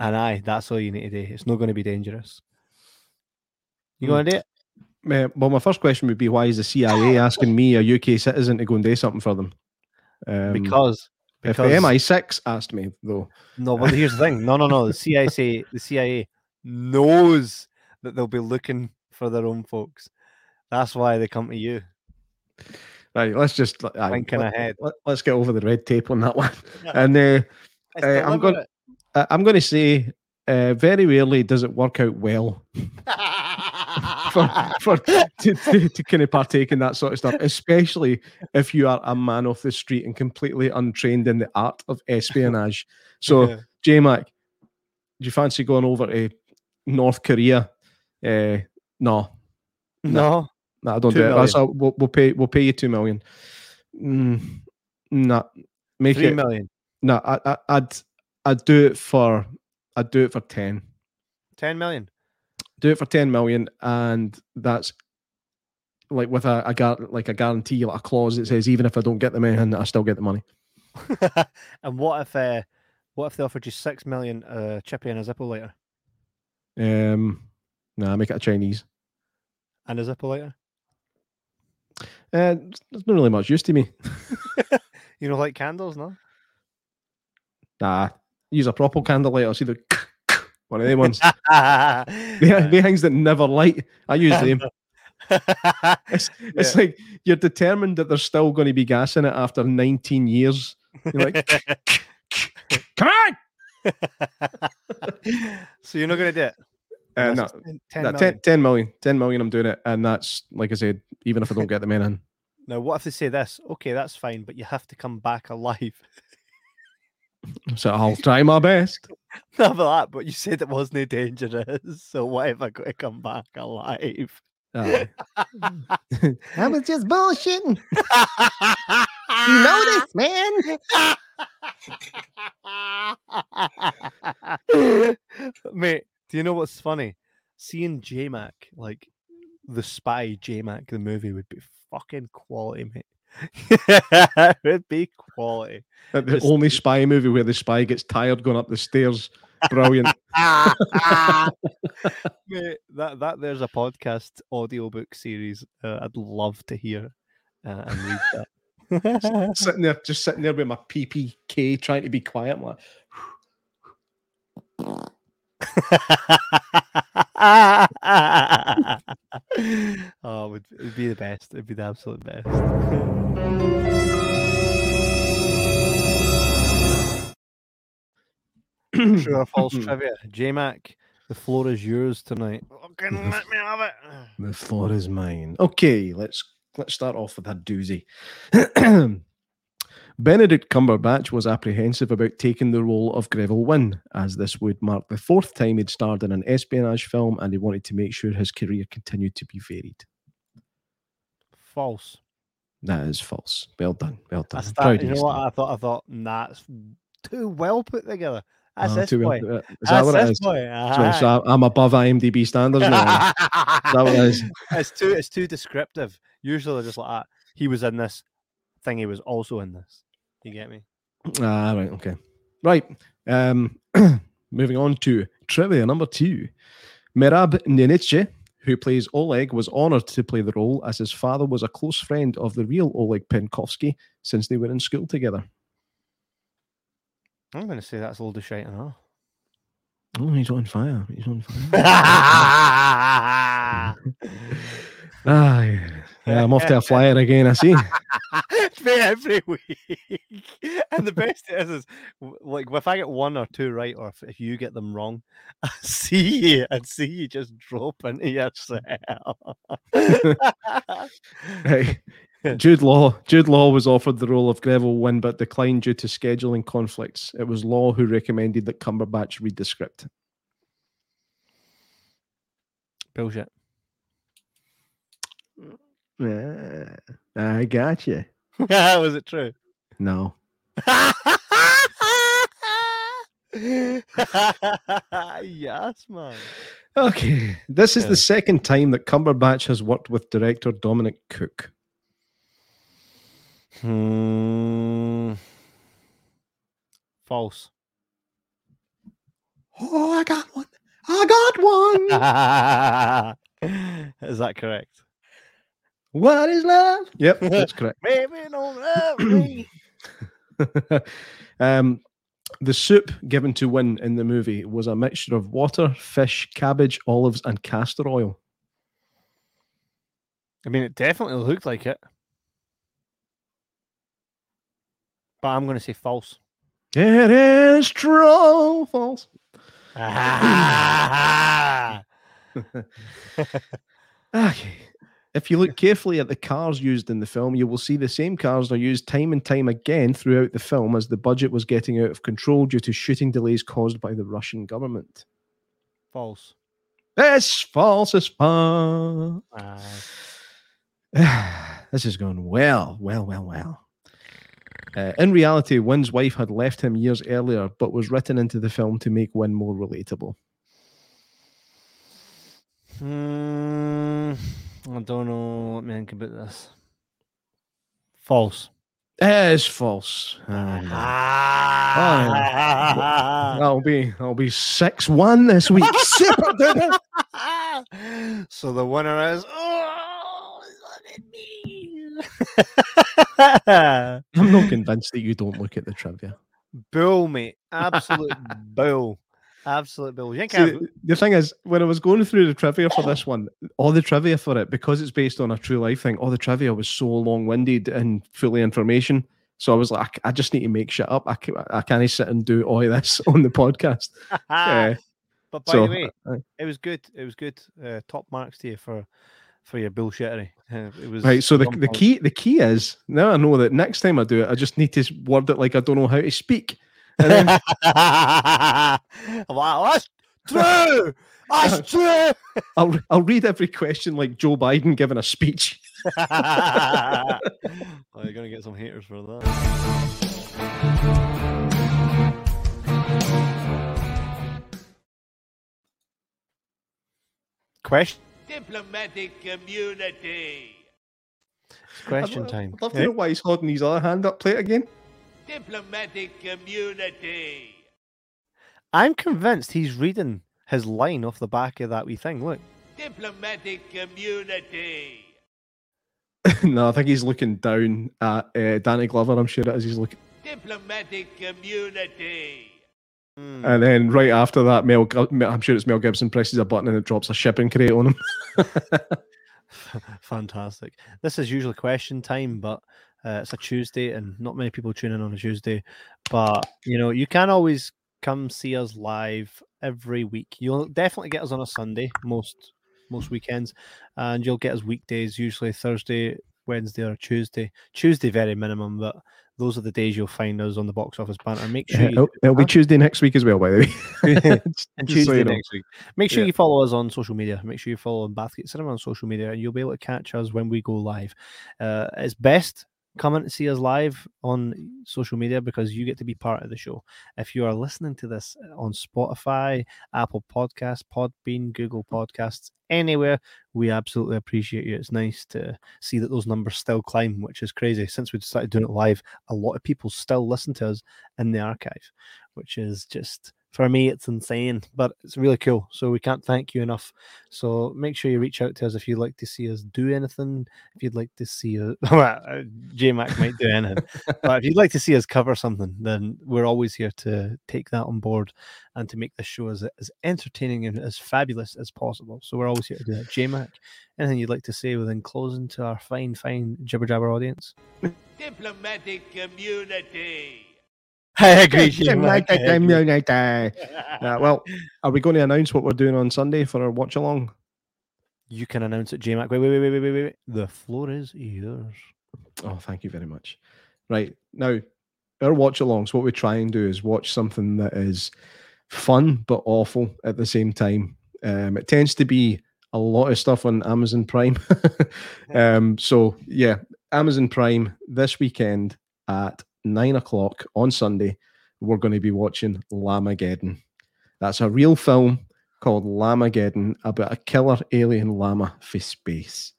and aye, that's all you need to do. It's not going to be dangerous. You Hmm. going to do it? Uh, well, my first question would be why is the CIA (laughs) asking me, a UK citizen, to go and do something for them? Um, Because if the MI6 asked me, though, No, but here's the thing. No, no, no. The CIA, the CIA knows that they'll be looking for their own folks. That's why they come to you. Right, let's just Thinking let, ahead. Let, us get over the red tape on that (laughs) one. And uh, uh, I'm going. Uh, I'm going to say, uh, very rarely does it work out well (laughs) for, for to, to, to kind of partake in that sort of stuff, especially if you are a man off the street and completely untrained in the art of espionage. (laughs) So, Yeah. J Mac, do you fancy going over to North Korea? Uh, no, No. No, don't Two do it. Million. all, we'll, we'll pay. We'll pay you two million. Mm, nah, make Three it. million. No, I, I, I'd I'd do it for I'd do it for ten. 10 million. Do it for ten million, and that's like with a, a gar- like a guarantee, like a clause that says even if I don't get the man, I still get the money. (laughs) and what if uh, what if they offered you 6 million uh, chippy and a Zippo later? Um, nah, make it a Chinese. And a Zippo lighter? Uh, there's not really much use to me. (laughs) You know, like candles, no? Nah, use a proper candle lighter. See the (laughs) one of them ones. the, the things that never light. I use them. (laughs) It's, it's like you're determined that there's still going to be gas in it after 19 years. You're like, come on. so you're not going to do it? Uh, no, Unless it's 10 no, 10 10, million. 10 million. 10 million, I'm doing it. And that's, like I said, even if I don't get the men in. Now, what if they say this? Okay, that's fine, but you have to come back alive. So I'll try my best. (laughs) Not for that, but you said it wasn't dangerous. So why have I got to come back alive? (laughs) Aye. I was just bullshitting. you know this, man. (laughs) Mate, do you know what's funny? Seeing J Mac, like the spy J Mac, the movie would be fucking quality, mate. (laughs) it would be quality. The Just- only spy movie where the spy gets tired going up the stairs. Brilliant. (laughs) Mate, that that there's a podcast audiobook series uh, I'd love to hear uh, and read that. (laughs) sitting there, just sitting there with my PPK, trying to be quiet. I'm like, (laughs) oh, it would it'd be the best. It'd be the absolute best. (clears throat) True or false hmm. trivia? J Mac, the floor is yours tonight. Fucking let me have it. the floor is mine. Okay, let's let's start off with a doozy. (clears throat) Benedict Cumberbatch was apprehensive about taking the role of Greville Wynne, as this would mark the fourth time he'd starred in an espionage film, and he wanted to make sure his career continued to be varied. False. That is false. Well done. Well done. That's Proud you know what? I thought I thought nah, that's too well put together. That's Oh, this too well Is that That's what it this is? So, so I- I'm above IMDb standards now. is that what it is? (laughs) it's too it's too descriptive. Usually just like ah, he was in this thing, he was also in this. You get me? Ah, right, okay. Right. Um, (clears throat) moving on to trivia number two. Merab Ninidze, who plays Oleg, was honored to play the role as his father was a close friend of the real Oleg Penkovsky since they were in school together. I'm gonna say that's a load of shite and all. Oh, he's on fire. He's on fire. (laughs) (laughs) ah, ah, yeah. yeah, I'm off to a flyer again, I see. (laughs) every week. And the best is, is like if I get one or two right, or if, if you get them wrong, (laughs) I see you and see you just drop into yourself. Right. Jude Law. Jude Law was offered the role of Greville Wynne, but declined due to scheduling conflicts. It was Law who recommended that Cumberbatch read the script. Bullshit. (laughs) Yeah, I got you. (laughs) Was it true? No. (laughs) yes, man. Okay, this is Yeah. the second time that Cumberbatch has worked with director Dominic Cooke. Hmm. False. Oh, I got one. I got one. Is that correct? What is love? Yep, (laughs) that's correct. Maybe don't love me. (coughs) um, the soup given to Wynne in the movie was a mixture of water, fish, cabbage, olives, and castor oil. I mean, it definitely looked like it. But I'm going to say false. It is true. False. Ah. (laughs) Okay. If you look carefully at the cars used in the film, you will see the same cars are used time and time again throughout the film as the budget was getting out of control due to shooting delays caused by the Russian government. false. It's false as fuck. Ah. (sighs) this is going well, well, well, well. Uh, in reality, Wynne's wife had left him years earlier, but was written into the film to make Wynne more relatable. Hmm. I don't know. what me think about this. False. It's false. Ah, no. Ah. That'll be that'll be six one this week. (laughs) Super duper. so the winner is. Oh, me. I'm not convinced that you don't look at the trivia. bull, mate. Absolute (laughs) bull. Absolute. You See, the, the thing is, when I was going through the trivia for this one, all the trivia for it, because it's based on a true life thing, all the trivia was so long winded and full of information. So I was like, I just need to make shit up. I, ca- I can't sit and do all this (laughs) on the podcast. Uh, (laughs) But by so, the way, uh, it was good. It was good. Uh, top marks to you for for your bullshittery. (laughs) It was Right. So the, the key the key is now I know that next time I do it, I just need to word it like I don't know how to speak. And then (laughs) wow, that's true. That's (laughs) true. I'll I'll read every question like Joe Biden giving a speech. (laughs) oh, you're gonna get some haters for that. Question. Diplomatic community. It's question I'd time. I'd love to know why he's holding his other hand up. Play it again. Diplomatic community. I'm convinced he's reading his line off the back of that wee thing. Look. Diplomatic community. (laughs) no, I think he's looking down at uh, Danny Glover. I'm sure it is. He's looking, Diplomatic community. Hmm. and then right after that, Mel, I'm sure it's Mel Gibson presses a button and it drops a shipping crate on him. (laughs) Fantastic. This is usually question time, but uh, it's a Tuesday, and not many people tune in on a Tuesday. But you know, you can always come see us live every week. You'll definitely get us on a Sunday most most weekends, and you'll get us weekdays, usually Thursday, Wednesday, or Tuesday. Tuesday, very minimum, but those are the days you'll find us on the box office banner. Make sure you it'll, it'll be (laughs) Tuesday next week as well, by the way. (laughs) (laughs) and so Tuesday you know. next week. Make sure Yeah. you follow us on social media. Make sure you follow Bathgate Cinema on social media, and you'll be able to catch us when we go live. Uh, it's best coming and see us live on social media because you get to be part of the show. If you are listening to this uh, on Spotify, Apple Podcasts, Podbean, Google Podcasts, anywhere, we absolutely appreciate you. It's nice to see that those numbers still climb, which is crazy. Since we started doing it live, a lot of people still listen to us in the archive, which is just for me, it's insane, but it's really cool. So we can't thank you enough. So make sure you reach out to us if you'd like to see us do anything. If you'd like to see us, (laughs) well, uh, J Mac might do anything, (laughs) but if you'd like to see us cover something, then we're always here to take that on board and to make this show as, as entertaining and as fabulous as possible. So we're always here to do that. J Mac, anything you'd like to say within closing to our fine, fine jibber jabber audience? Diplomatic community. (laughs) I agree. (laughs) J-Mac, I agree. Community. (laughs) Uh, well, are we going to announce what we're doing on Sunday for our watch along? You can announce it, J Mac. Wait, wait, wait, wait, wait, wait, wait. The floor is yours. Oh, thank you very much. Right now, our watch alongs, what we try and do is watch something that is fun but awful at the same time. Um, it tends to be a lot of stuff on Amazon Prime. um, so yeah, Amazon Prime this weekend at nine o'clock on Sunday, we're going to be watching Llamageddon. That's a real film called Llamageddon about a killer alien llama for space.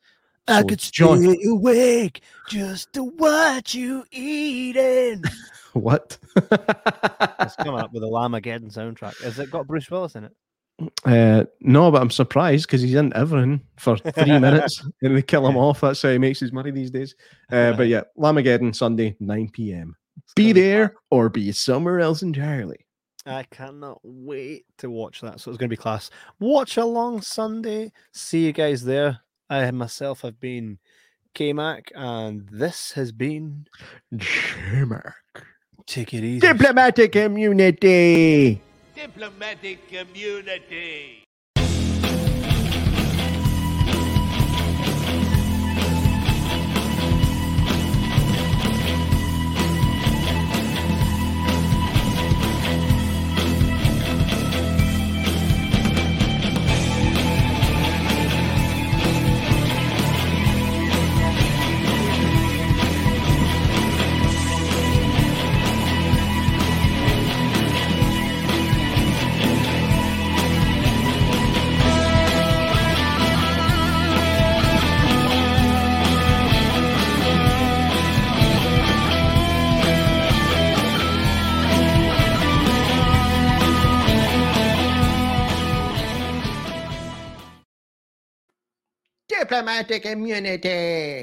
I So could John- stay awake just to watch you eating. (laughs) What? (laughs) it's coming up with a Llamageddon soundtrack. Has it got Bruce Willis in it? Uh, no, but I'm surprised because he's in everything for three (laughs) minutes and they kill him off. That's how he makes his money these days. Uh, but yeah, Llamageddon Sunday, 9 p.m. Be there or be somewhere else entirely. I cannot wait to watch that. So it's going to be class. Watch along Sunday. See you guys there. I myself have been K Mac, and this has been J-Mac. Take it easy. Diplomatic immunity. Diplomatic community. Diplomatic immunity.